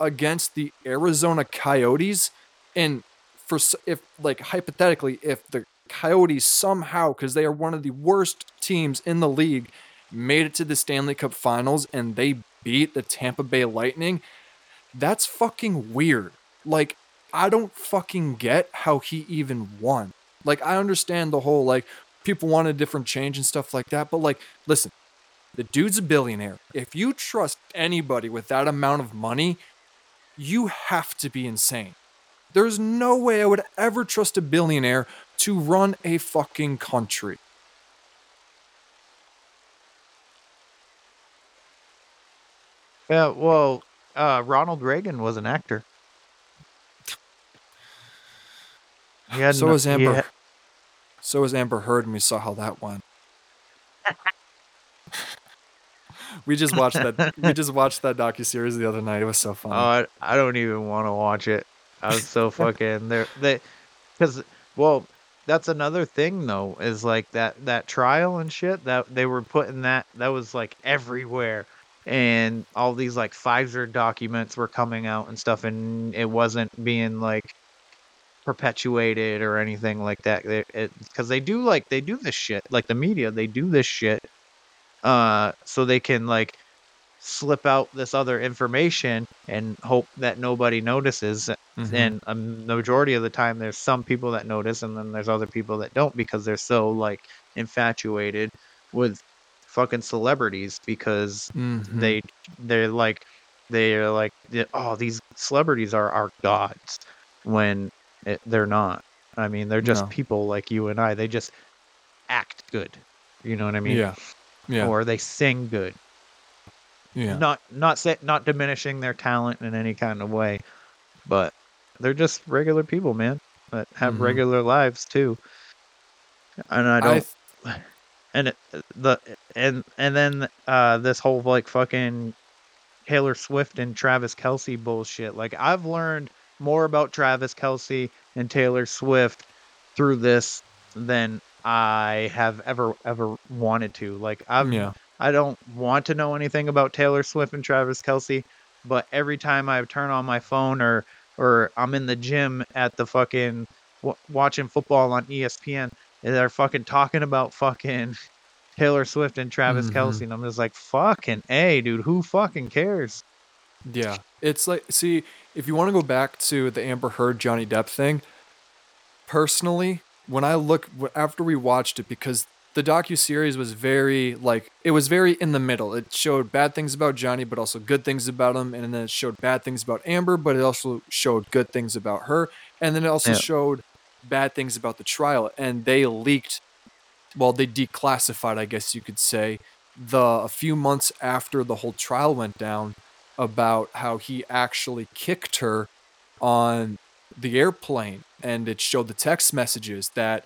against the Arizona Coyotes and for if like hypothetically if the Coyotes somehow cuz they are one of the worst teams in the league made it to the Stanley Cup Finals and they beat the Tampa Bay Lightning that's fucking weird like I don't fucking get how he even won Like I understand the whole like people want a different change and stuff like that, but like listen, the dude's a billionaire. If you trust anybody with that amount of money, you have to be insane. There's no way I would ever trust a billionaire to run a fucking country. Yeah, well, uh, Ronald Reagan was an actor. So no- was Amber. had- So was Amber Heard, and we saw how that went. we just watched that. We just watched that docu series the other night. It was so fun. Oh, I, I don't even want to watch it. I was so fucking there. They, because well, that's another thing though. Is like that that trial and shit that they were putting that that was like everywhere, and all these like Pfizer documents were coming out and stuff, and it wasn't being like perpetuated or anything like that. Because they do like they do this shit. Like the media, they do this shit, uh, so they can like slip out this other information and hope that nobody notices Mhm. and a majority of the time there's some people that notice and then there's other people that don't because they're so like infatuated with fucking celebrities because Mhm. they they're like they're like oh these celebrities are our gods when it, they're not i mean they're just No. people like you and i they just act good you know what i mean yeah, yeah, or they sing good yeah. not not say, not diminishing their talent in any kind of way, but they're just regular people, man, that have Mhm. regular lives too. And I don't, th- and it, the and and then uh this whole like fucking Taylor Swift and Travis Kelce bullshit. Like I've learned more about Travis Kelce and Taylor Swift through this than I have ever ever wanted to. Like I've yeah, I don't want to know anything about Taylor Swift and Travis Kelce, but every time I turn on my phone or or I'm in the gym at the fucking w- watching football on ESPN, they're fucking talking about fucking Taylor Swift and Travis Mhm. Kelce, and I'm just like, fucking a, dude, who fucking cares? yeah. It's like, see, if you want to go back to the Amber Heard Johnny Depp thing, personally, when I look after we watched it, because the docu series was very like it was very in the middle. It showed bad things about Johnny, but also good things about him, and then it showed bad things about Amber, but it also showed good things about her, and then it also Yeah. showed bad things about the trial. And they leaked, well, they declassified, I guess you could say, the a few months after the whole trial went down about how he actually kicked her on the airplane and it showed the text messages that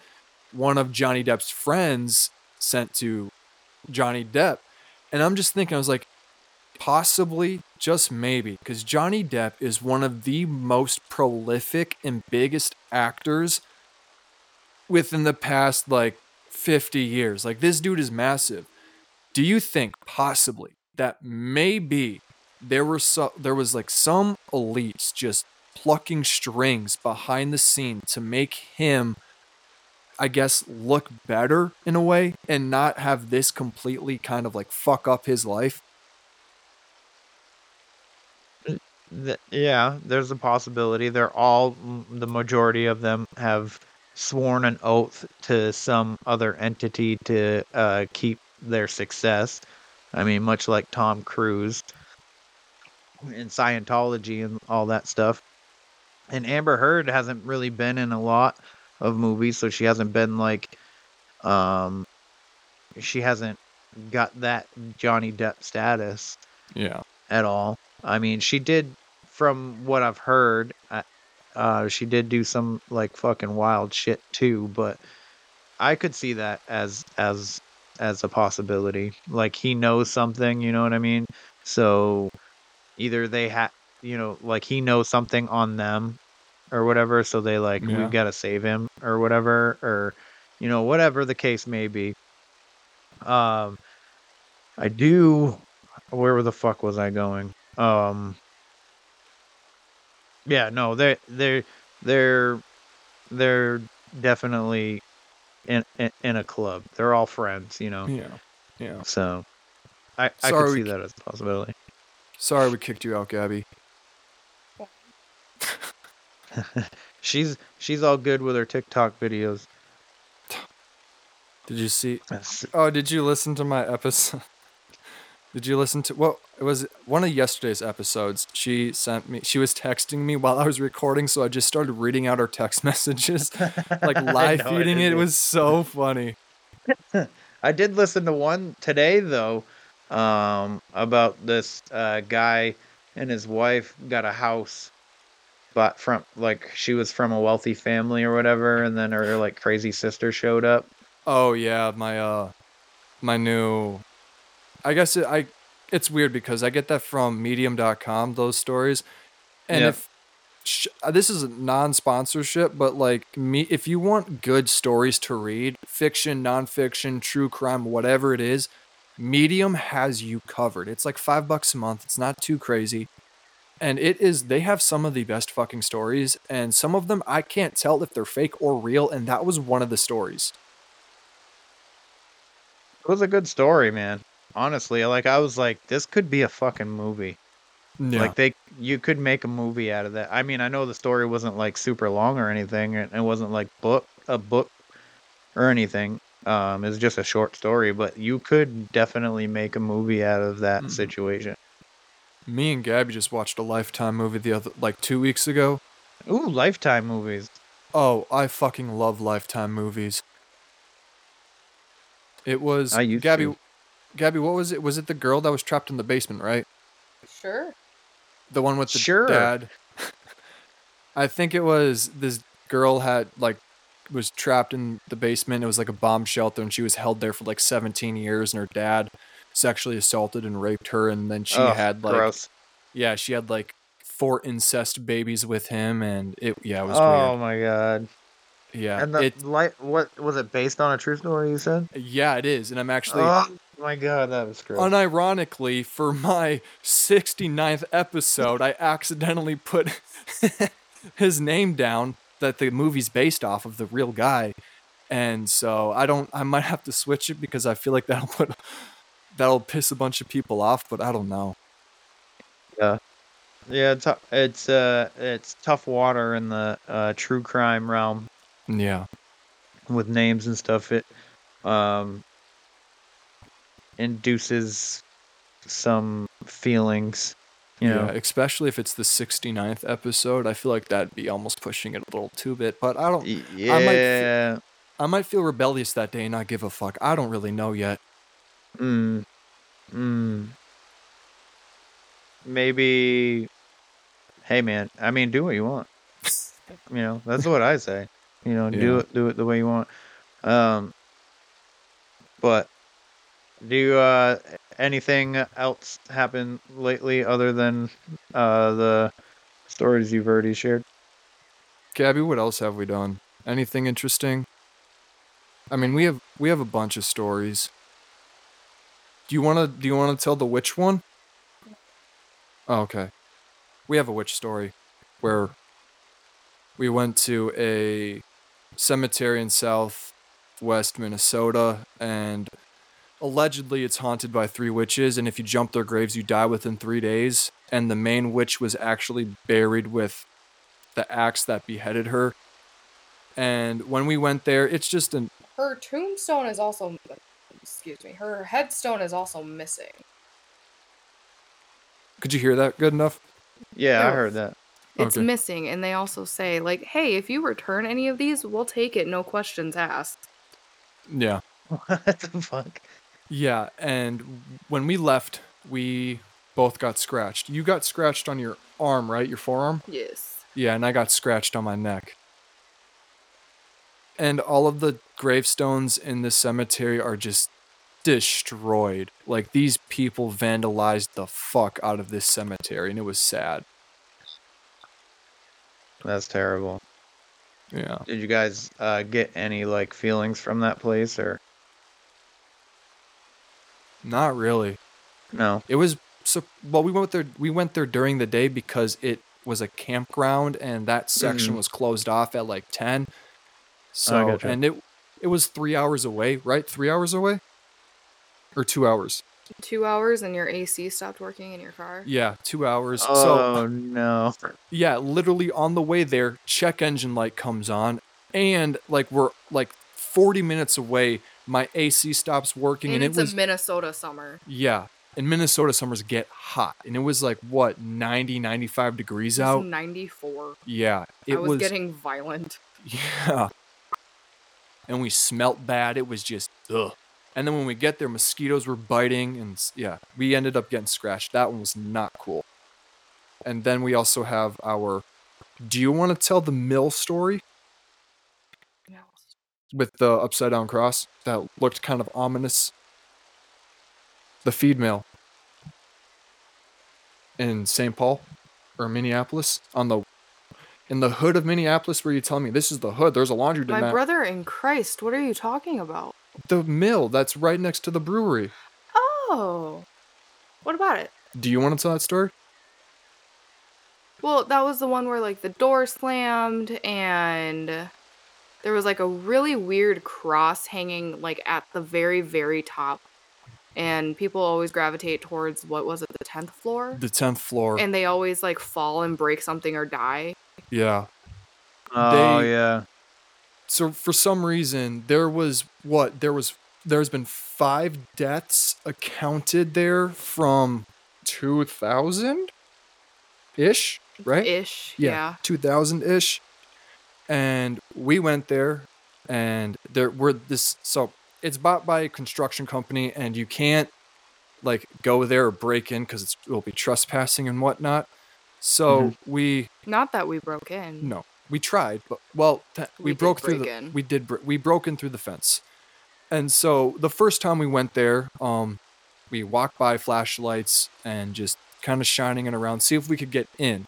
one of Johnny Depp's friends sent to Johnny Depp. And I'm just thinking, I was like, possibly, just maybe, because Johnny Depp is one of the most prolific and biggest actors within the past like 50 years. Like, this dude is massive. Do you think possibly that maybe there were so there was like some elites just plucking strings behind the scene to make him I guess look better in a way and not have this completely kind of like fuck up his life. Th- yeah, there's a possibility. They're all, the majority of them have sworn an oath to some other entity to uh, keep their success. I mean, much like Tom Cruise in Scientology and all that stuff. And Amber Heard hasn't really been in a lot of movies, so she hasn't been like, um, she hasn't got that Johnny Depp status Yeah. at all. I mean, she did, from what I've heard, uh, uh, she did do some like fucking wild shit too. But I could see that as as as a possibility. Like he knows something, you know what I mean? So either they have, you know, like he knows something on them or whatever. So they like Yeah. we've got to save him or whatever, or you know whatever the case may be. Um, I do. Where the fuck was I going? Um. Yeah, no, they they they're they're definitely in, in in a club. They're all friends, you know. Yeah. Yeah. So I I Sorry, could see c- that as a possibility. Sorry we kicked you out, Gabby. She's she's all good with her TikTok videos. Did you see? Oh, did you listen to my episode? Did you listen to well? It was one of yesterday's episodes. She sent me. She was texting me while I was recording, so I just started reading out her text messages, like live feeding it. It was so funny. I did listen to one today though, um, about this uh, guy and his wife got a house, but from like she was from a wealthy family or whatever, and then her like crazy sister showed up. Oh yeah, my uh, my new. I guess it, I. It's weird because I get that from Medium.com. Those stories, and Yep. if sh- uh, this is a non-sponsorship, but like me, if you want good stories to read, fiction, nonfiction, true crime, whatever it is, Medium has you covered. It's like five bucks a month. It's not too crazy. And it is, they have some of the best fucking stories, and some of them I can't tell if they're fake or real, and that was one of the stories. It was a good story, man. Honestly, like I was like, this could be a fucking movie. Yeah. Like they, you could make a movie out of that. I mean, I know the story wasn't like super long or anything, and it wasn't like book a book or anything. Um, it's just a short story, but you could definitely make a movie out of that Mhm. situation. Me and Gabby just watched a Lifetime movie the other like two weeks ago. Ooh, Lifetime movies. Oh, I fucking love Lifetime movies. It was I used Gabby. to. Gabby, what was it? Was it the girl that was trapped in the basement, right? Sure. The one with the Sure. dad. I think it was this girl had like was trapped in the basement. It was like a bomb shelter, and she was held there for like 17 years. And her dad sexually assaulted and raped her, and then she Ugh, had like gross. yeah, she had like four incest babies with him, and it yeah, it was weird. Oh weird. my god. Yeah, And the it light. What was it based on a true story? You said. yeah, it is, and I'm actually oh my god, that was gross. unironically for my 69th episode, I accidentally put his name down that the movie's based off of the real guy, and so I don't. I might have to switch it because I feel like that'll put that'll piss a bunch of people off, but I don't know. Yeah, Yeah, it's it's uh it's tough water in the uh true crime realm Yeah, with names and stuff. It um induces some feelings, you yeah, know. especially if it's the 69th episode. I feel like that'd be almost pushing it a little too bit, but I don't. Y- I might fe- Yeah. I might feel rebellious that day and not give a fuck. I don't really know yet. Mm. Mm. Maybe. Hey, man. I mean, do what you want. You know, that's what I say. You know, do it, do it the way you want. Um. But do you, uh anything else happen lately other than uh the stories you've already shared? Gabby, what else have we done? Anything interesting? I mean, we have we have a bunch of stories. Do you want to do you want to tell the witch one? Oh, okay. We have a witch story where we went to a cemetery in southwest Minnesota and allegedly it's haunted by three witches and if you jump their graves you die within 3 days and the main witch was actually buried with the axe that beheaded her. And when we went there, it's just an Her tombstone is also, excuse me, her headstone is also missing. could you hear that good enough? Yeah, I heard that. It's Okay. missing, and they also say like, "Hey, if you return any of these, we'll take it, no questions asked." Yeah. What the fuck? Yeah, and when we left, we both got scratched. You got scratched on your arm, right? Your forearm? Yes. Yeah, and I got scratched on my neck. And all of the gravestones in the cemetery are just destroyed. Like these people vandalized the fuck out of this cemetery, and it was sad. That's terrible. Yeah. Did you guys uh get any like feelings from that place or Not really. no? It was so well. We went there. We went there during the day because it was a campground, and that section Mhm. was closed off at like ten. So gotcha. and it it was three hours away, right? Three hours away, or two hours? Two hours, and your AC stopped working in your car. Yeah, two hours. so Oh no. yeah, literally on the way there, check engine light comes on, and like we're like forty minutes away My AC stops working, And, and, it's it was a Minnesota summer. yeah. and Minnesota, summers get hot, and it was like what 90, 95 degrees out. 94. Yeah, it I was, getting violent. Yeah. And we smelt bad. It was just ugh. And then when we get there, mosquitoes were biting, and yeah, we ended up getting scratched. That one was not cool. And then we also have our. Do you want to tell the mill story with the upside down cross that looked kind of ominous? The feed mill in St. Paul or Minneapolis on the in the hood of Minneapolis where you tell me this is the hood. There's a laundry My brother in Christ, what are you talking about? the mill that's right next to the brewery. Oh. What about it? Do you want to tell that story? Well, that was the one where like the door slammed and there was like a really weird cross hanging like at the very very top. And people always gravitate towards what was it, the 10th floor? The tenth floor. And they always like fall and break something or die. yeah. Oh They- yeah. So for some reason there was what there was there's been five deaths accounted there from two thousand ish, right? Ish. Yeah. 2000 ish. And we went there, and there were this. So it's bought by a construction company, and you can't like go there or break in because it will be trespassing and whatnot. So Mhm. we Not that we broke in. no, we tried, but well, th- we, We broke through the in. we did br- we broke in through the fence, and so the first time we went there, um, we walked by flashlights and just kind of shining it around, see if we could get in.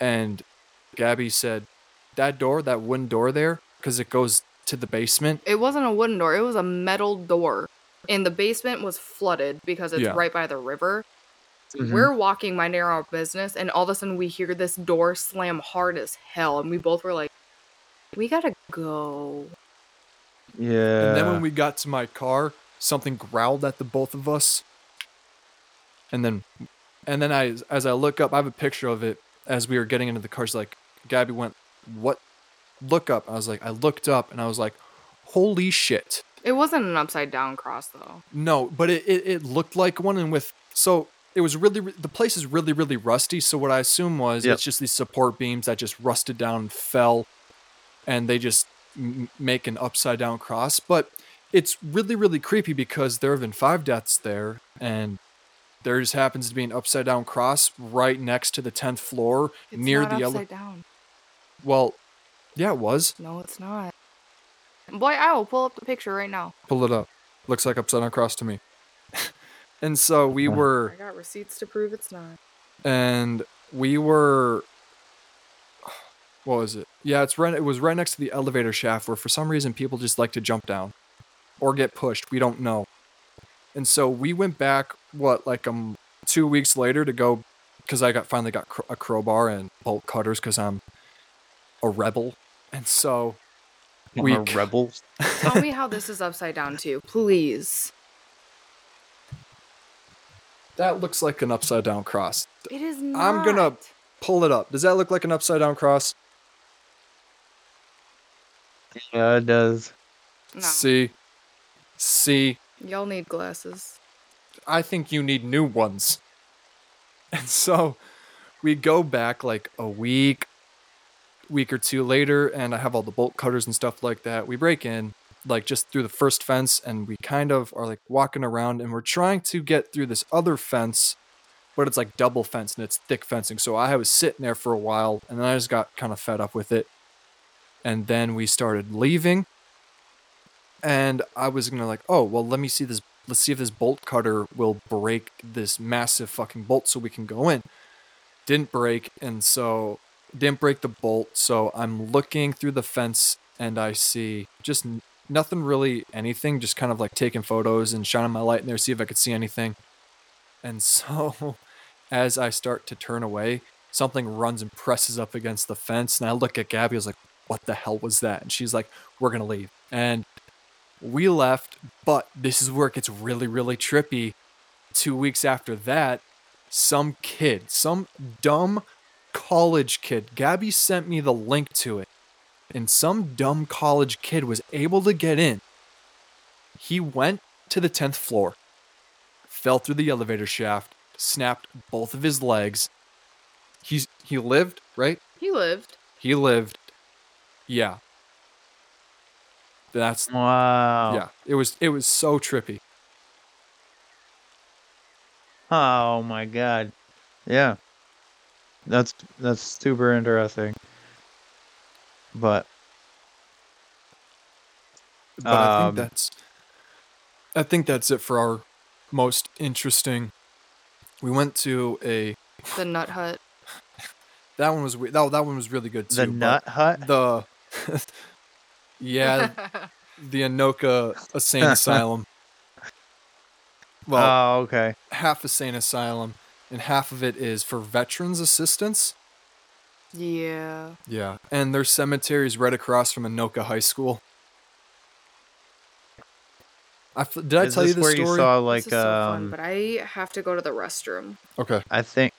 And Gabby said, "That door, that wooden door there, because it goes to the basement." It wasn't a wooden door, it was a metal door. And the basement was flooded because it's Yeah. right by the river. Mhm. We're walking minding our business, and all of a sudden we hear this door slam hard as hell. And we both were like, we gotta go. Yeah. And then when we got to my car, something growled at the both of us. And then, and then I, as I look up, I have a picture of it as we were getting into the car. She's like, Gabby went, "What? Look up." I was like, I looked up, and I was like, "Holy shit!" It wasn't an upside down cross, though. No, but it, it, it looked like one, and with so it was really the place is really really rusty. So what I assume was Yep. it's just these support beams that just rusted down and fell, and they just m- make an upside down cross. But it's really really creepy because there have been five deaths there, and there just happens to be an upside down cross right next to the tenth floor It's near not the ele- down. Well, yeah, it was. No, it's not. Boy, I will pull up the picture right now. Pull it up. Looks like upside down cross to me. and so we were. I got receipts to prove it's not. and we were what was it yeah it's right it was right next to the elevator shaft where for some reason people just like to jump down or get pushed we don't know and so we went back what like um two weeks later to go because i got finally got cr- a crowbar and bolt cutters because i'm a rebel and so we We're rebels. Tell me how this is upside down, too. Please. that looks like an upside down cross It is not. I'm gonna- pull it up does that look like an upside down cross Yeah, it does. No. see see Y'all need glasses. I think you need new ones. And so we go back like a week, week or two later, and I have all the bolt cutters and stuff like that. We break in like just through the first fence, and we kind of are like walking around, and we're trying to get through this other fence, but it's like double fence and it's thick fencing. So I was sitting there for a while, and then I just got kind of fed up with it. And then we started leaving, and I was gonna like, oh well, let me see this. Let's see if this bolt cutter will break this massive fucking bolt so we can go in. Didn't break, and so didn't break the bolt. So I'm looking through the fence, and I see just nothing really, anything. Just kind of like taking photos and shining my light in there, see if I could see anything. And so, as I start to turn away, something runs and presses up against the fence, and I look at Gabby. I was like, "What the hell was that?" And she's like, "We're gonna leave." And we left, but this is where it gets really, really trippy. Two weeks after that, some kid, some dumb college kid, Gabby sent me the link to it, and some dumb college kid was able to get in He went to the 10th floor, fell through the elevator shaft, snapped both of his legs. He's he lived, right? He lived. He lived. Yeah. That's Wow. yeah. It was it was so trippy. Oh my god. Yeah. That's that's super interesting. But But I Um, think that's I think that's it for our most interesting. We went to a The Nut Hut. that one was we- that that one was really good too. the nut hut? The yeah, the Anoka Insane Asylum. Well, oh, okay. half Insane Asylum, and half of it is for veterans assistance. yeah. Yeah, and their cemetery is right across from Anoka High School. I f- did I Is tell this you the where story? you saw this like is so fun, um but I have to go to the restroom. Okay, I think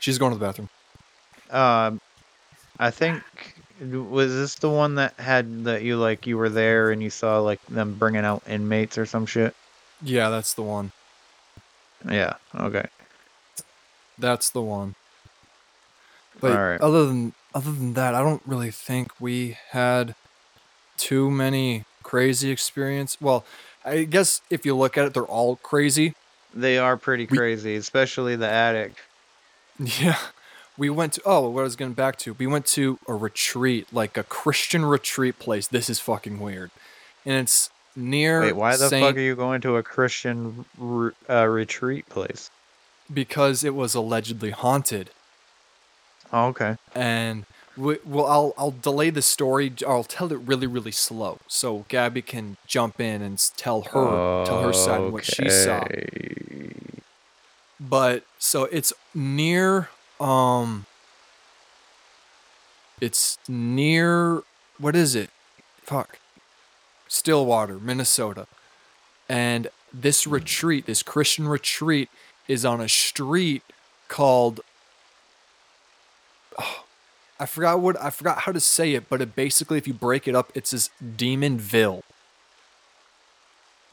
she's going to the bathroom. um I think was this the one that had that you like you were there and you saw like them bringing out inmates or some shit? Yeah, that's the one. Yeah. Okay. That's the one. But other than other than that, I don't really think we had too many crazy experience. Well, I guess if you look at it, they're all crazy. They are pretty We- crazy, especially the attic. Yeah. We went to oh, what I was getting back to. We went to a retreat, like a Christian retreat place. This is fucking weird. And it's near Wait, why the Saint, fuck are you going to a Christian re- uh, retreat place? Because it was allegedly haunted. Oh, okay. and we, well I'll I'll delay the story. I'll tell it really really slow so Gabby can jump in and tell her tell her side what she saw. But so it's near um it's near what is it? Fuck. Stillwater Minnesota. And this retreat this Christian retreat is on a street called oh, I forgot what I forgot how to say it but it basically if you break it up it's this Demonville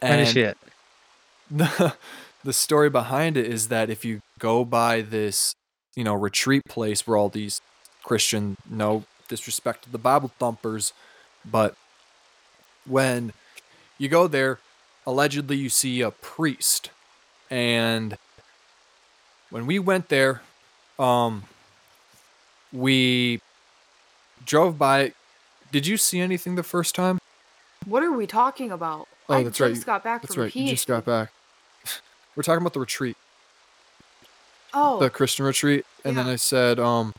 And- shit. the the story behind it is that if you go by this, you know, retreat place where all these Christian, no disrespect to the Bible thumpers, but when you go there, allegedly you see a priest. And when we went there, um we drove by Did you see anything the first time? What are we talking about? Oh, I that's just right, you- got back That's from right. You just got back. We're talking about the retreat. Oh, the Christian retreat, and then I said, um,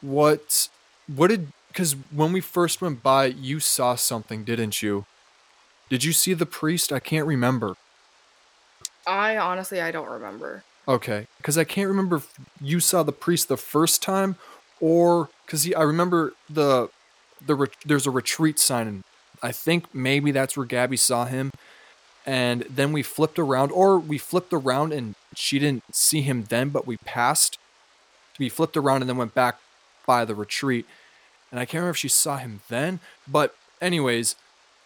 what, what did? Because when we first went by, you saw something, didn't you? Did you see the priest? I can't remember. I honestly I don't remember. Okay, because I can't remember if you saw the priest the first time, or because I remember the the ret- there's a retreat sign, and I think maybe that's where Gabby saw him. And then we flipped around, or we flipped around and she didn't see him then, but we passed. We flipped around and then went back by the retreat, and I can't remember if she saw him then. But anyways,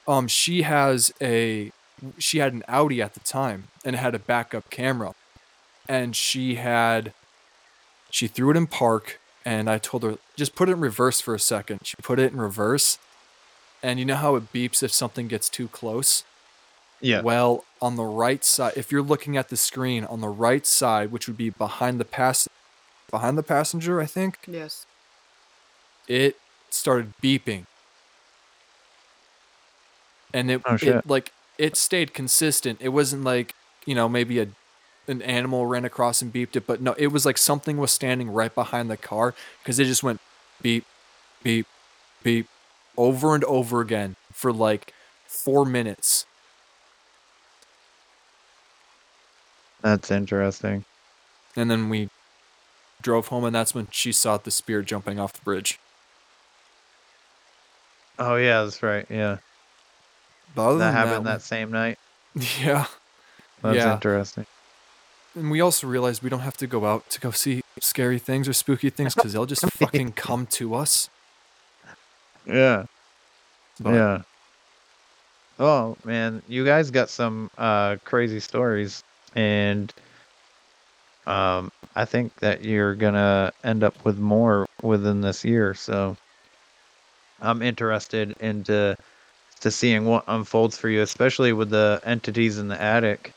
um, she has a she had an Audi at the time and it had a backup camera and she had she threw it in park and I told her just put it in reverse for a second. She put it in reverse. And you know how it beeps if something gets too close? Yeah. Well, on the right side, if you're looking at the screen on the right side, which would be behind the pass behind the passenger, I think, Yes. it started beeping. And it, Oh, it like it stayed consistent. It wasn't like, you know, maybe a an animal ran across and beeped it, but no, it was like something was standing right behind the car because it just went beep, beep, beep over and over again for like four minutes. That's interesting. And then we drove home, and that's when she saw the spear jumping off the bridge. Oh yeah, that's right. Yeah, that happened that one- same night. yeah. That's Yeah. interesting. And we also realized we don't have to go out to go see scary things or spooky things because they'll just fucking come to us. Yeah. But yeah. Oh man, you guys got some uh crazy stories and um I think that you're gonna end up with more within this year, so I'm interested into to seeing what unfolds for you, especially with the entities in the attic.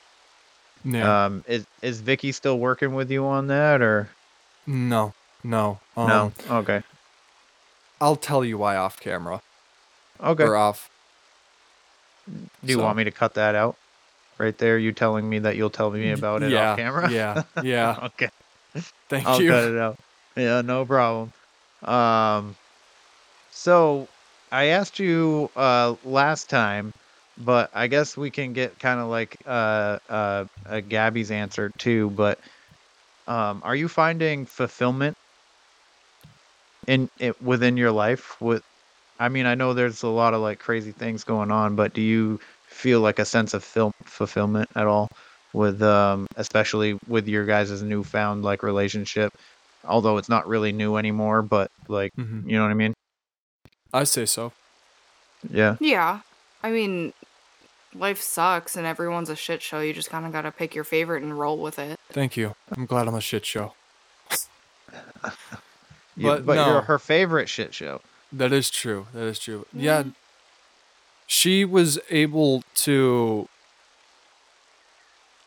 Yeah. Um is is Vicky still working with you on that or no. No. Um, no? Okay. I'll tell you why off camera Okay. or off. Do you so- want me to cut that out? Right there, you telling me that you'll tell me about it yeah, off camera? Yeah. Yeah. okay. Thank I'll you. cut it out. Yeah, no problem. Um, so I asked you uh last time, but I guess we can get kind of like uh uh a Gabby's answer too. But um, are you finding fulfillment in it within your life? With, I mean, I know there's a lot of like crazy things going on, but do you feel like a sense of film fulfillment at all? with um especially with your guys' newfound like relationship although it's not really new anymore but like Mhm. you know what i mean I say so. yeah Yeah. I mean, life sucks and everyone's a shit show. You just kind of got to pick your favorite and roll with it. Thank you. I'm glad I'm a shit show. You- But but no. you're her favorite shit show That is true. That is true. Mm-hmm. Yeah. She was able to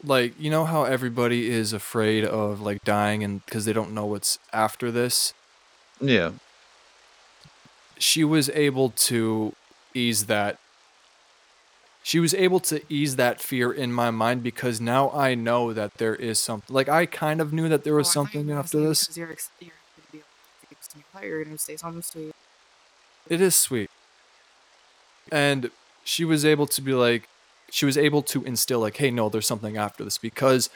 like, you know how everybody is afraid of like dying and cuz they don't know what's after this? yeah She was able to ease that she was able to ease that fear in my mind because now I know that there is something. Like I kind of knew that there was Oh, I thought you something after this. You're, you're going to be I thought you were going to say sweet. It is sweet. And she was able to be like, she was able to instill, like, hey, no, there's something after this. Because,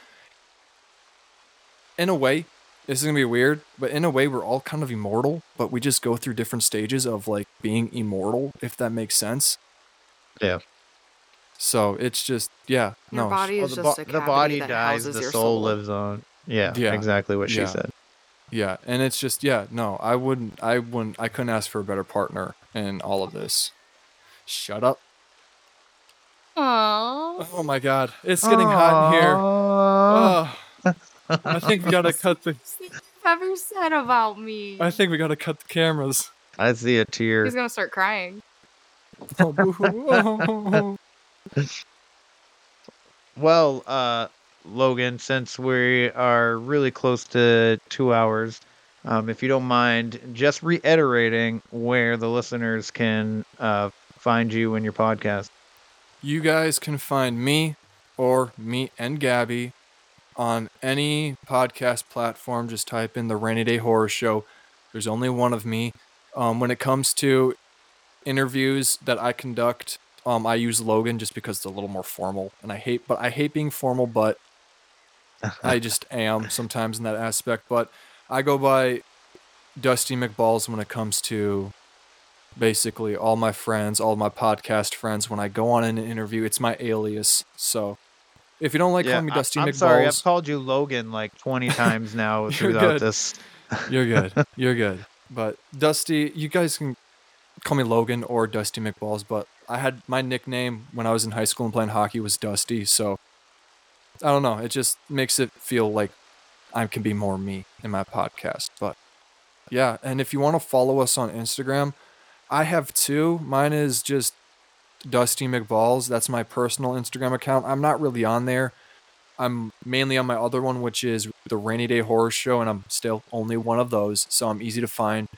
in a way, this is going to be weird, but in a way, we're all kind of immortal, but we just go through different stages of, like, being immortal, if that makes sense. Yeah. So it's just, yeah. Your no. body Well, is the, just bo- a the body that dies the your soul, lives on yeah, Yeah. exactly what she Yeah. said Yeah. And it's just, yeah, no, I wouldn't, I wouldn't, I couldn't ask for a better partner in all of this. Shut up. Aww. Oh my god. It's getting hot in here. Oh, I think we gotta cut the. You've ever said about me. I think we gotta cut the cameras. i see a tear He's going to start crying. Oh. Oh. Well, uh, Logan, since we are really close to two hours, um, if you don't mind, just reiterating where the listeners can uh, find you and your podcast. You guys can find me or me and Gabby on any podcast platform. Just type in the Rainy Day Horror Show. There's only one of me. Um, when it comes to interviews that I conduct, um, I use Logan just because it's a little more formal, and I hate, but I hate being formal, but I just am sometimes in that aspect. But I go by Dusty McBalls when it comes to basically all my friends, all my podcast friends. When I go on an interview, it's my alias. So if you don't like calling me I- Dusty I'm McBalls, sorry, I've called you Logan like 20 times now throughout good. this. you're good. You're good. But Dusty, you guys can call me Logan or Dusty McBalls. But I had my nickname when I was in high school and playing hockey was Dusty. So I don't know. It just makes it feel like I can be more me in my podcast. But yeah, and if you want to follow us on Instagram, I have two. Mine is just Dusty McBalls. That's my personal Instagram account. I'm not really on there. I'm mainly on my other one, which is the Rainy Day Horror Show, and I'm still only one of those, so I'm easy to find.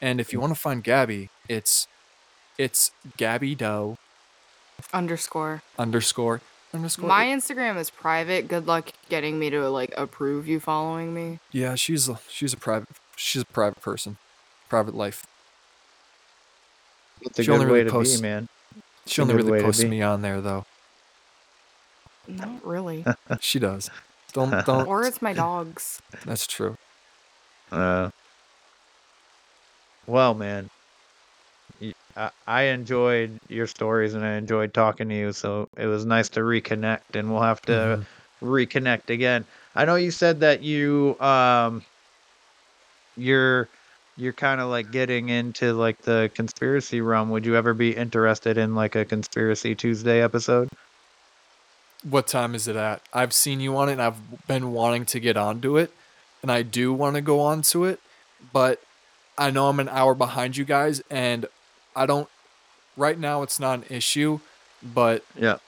And if you want to find Gabby, it's it's Gabby Doe Underscore. underscore underscore. My Instagram is private. Good luck getting me to like approve you following me. yeah, she's a, she's a private she's a private person, private life. It's a She good only way really to posts- be, man. She only really posts me on there though. Not really. She does. Don't don't. or it's my dogs. That's true. Uh, well, man, y- I, I enjoyed your stories and I enjoyed talking to you. So it was nice to reconnect, and we'll have to Mhm. reconnect again. I know you said that you um, you're you're kind of like getting into like the conspiracy realm, would you ever be interested in like a conspiracy Tuesday episode? What time is it at? I've seen you on it and I've been wanting to get onto it and I do want to go on to it, but I know I'm an hour behind you guys and I don't right now it's not an issue, but Yeah.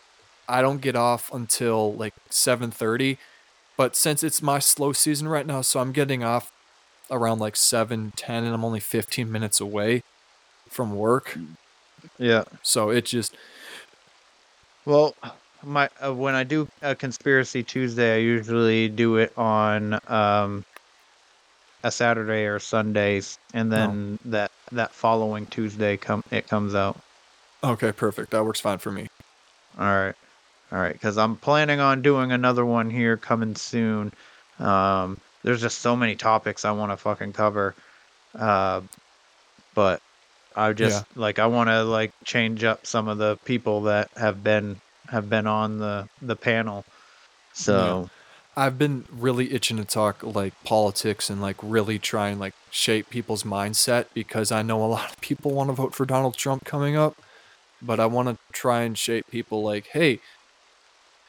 I don't get off until like 7:30. But since it's my slow season right now, so I'm getting off around like 7, 10 and I'm only 15 minutes away from work. Yeah. So it just Well, my uh, when I do a conspiracy Tuesday, I usually do it on um a Saturday or Sundays, and then that that following Tuesday come it comes out. okay, perfect. That works fine for me. All right, all right, because I'm planning on doing another one here coming soon. Um, there's just so many topics I want to fucking cover, uh, but I just like I want to like change up some of the people that have been have been on the the panel. So I've been really itching to talk like politics and like really try and like shape people's mindset because I know a lot of people want to vote for Donald Trump coming up, but I want to try and shape people like, hey,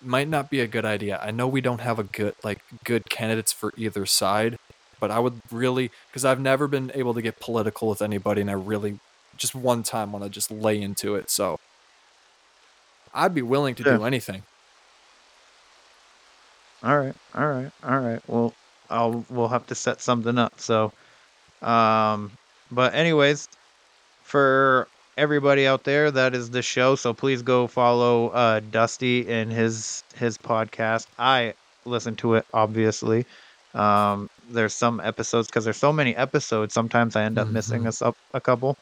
might not be a good idea. I know we don't have a good like good candidates for either side, but I would really because I've never been able to get political with anybody and I really just one time want to just lay into it. So I'd be willing to Yeah. do anything. All right, all right, all right. Well, I'll we'll have to set something up. So, um, but anyways, for everybody out there, that is the show. So please go follow uh Dusty and his his podcast. I listen to it obviously. Um, there's some episodes because there's so many episodes. Sometimes I end up missing Mhm. us up a couple.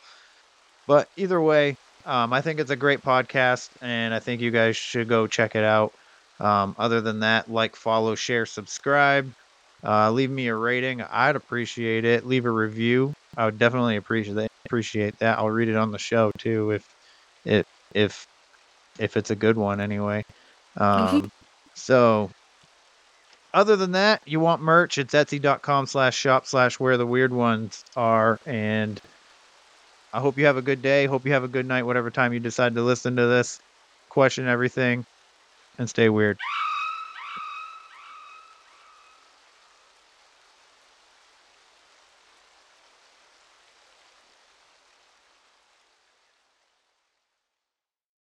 But either way, um, I think it's a great podcast, and I think you guys should go check it out. Um, other than that, like, follow, share, subscribe. Uh, leave me a rating. I'd appreciate it. Leave a review. I would definitely appreciate appreciate that. I'll read it on the show too if it if if it's a good one anyway. Um, so other than that, you want merch, it's etsy.com slash shop slash where the weird ones are. And I hope you have a good day. Hope you have a good night, whatever time you decide to listen to this. Question everything and stay weird.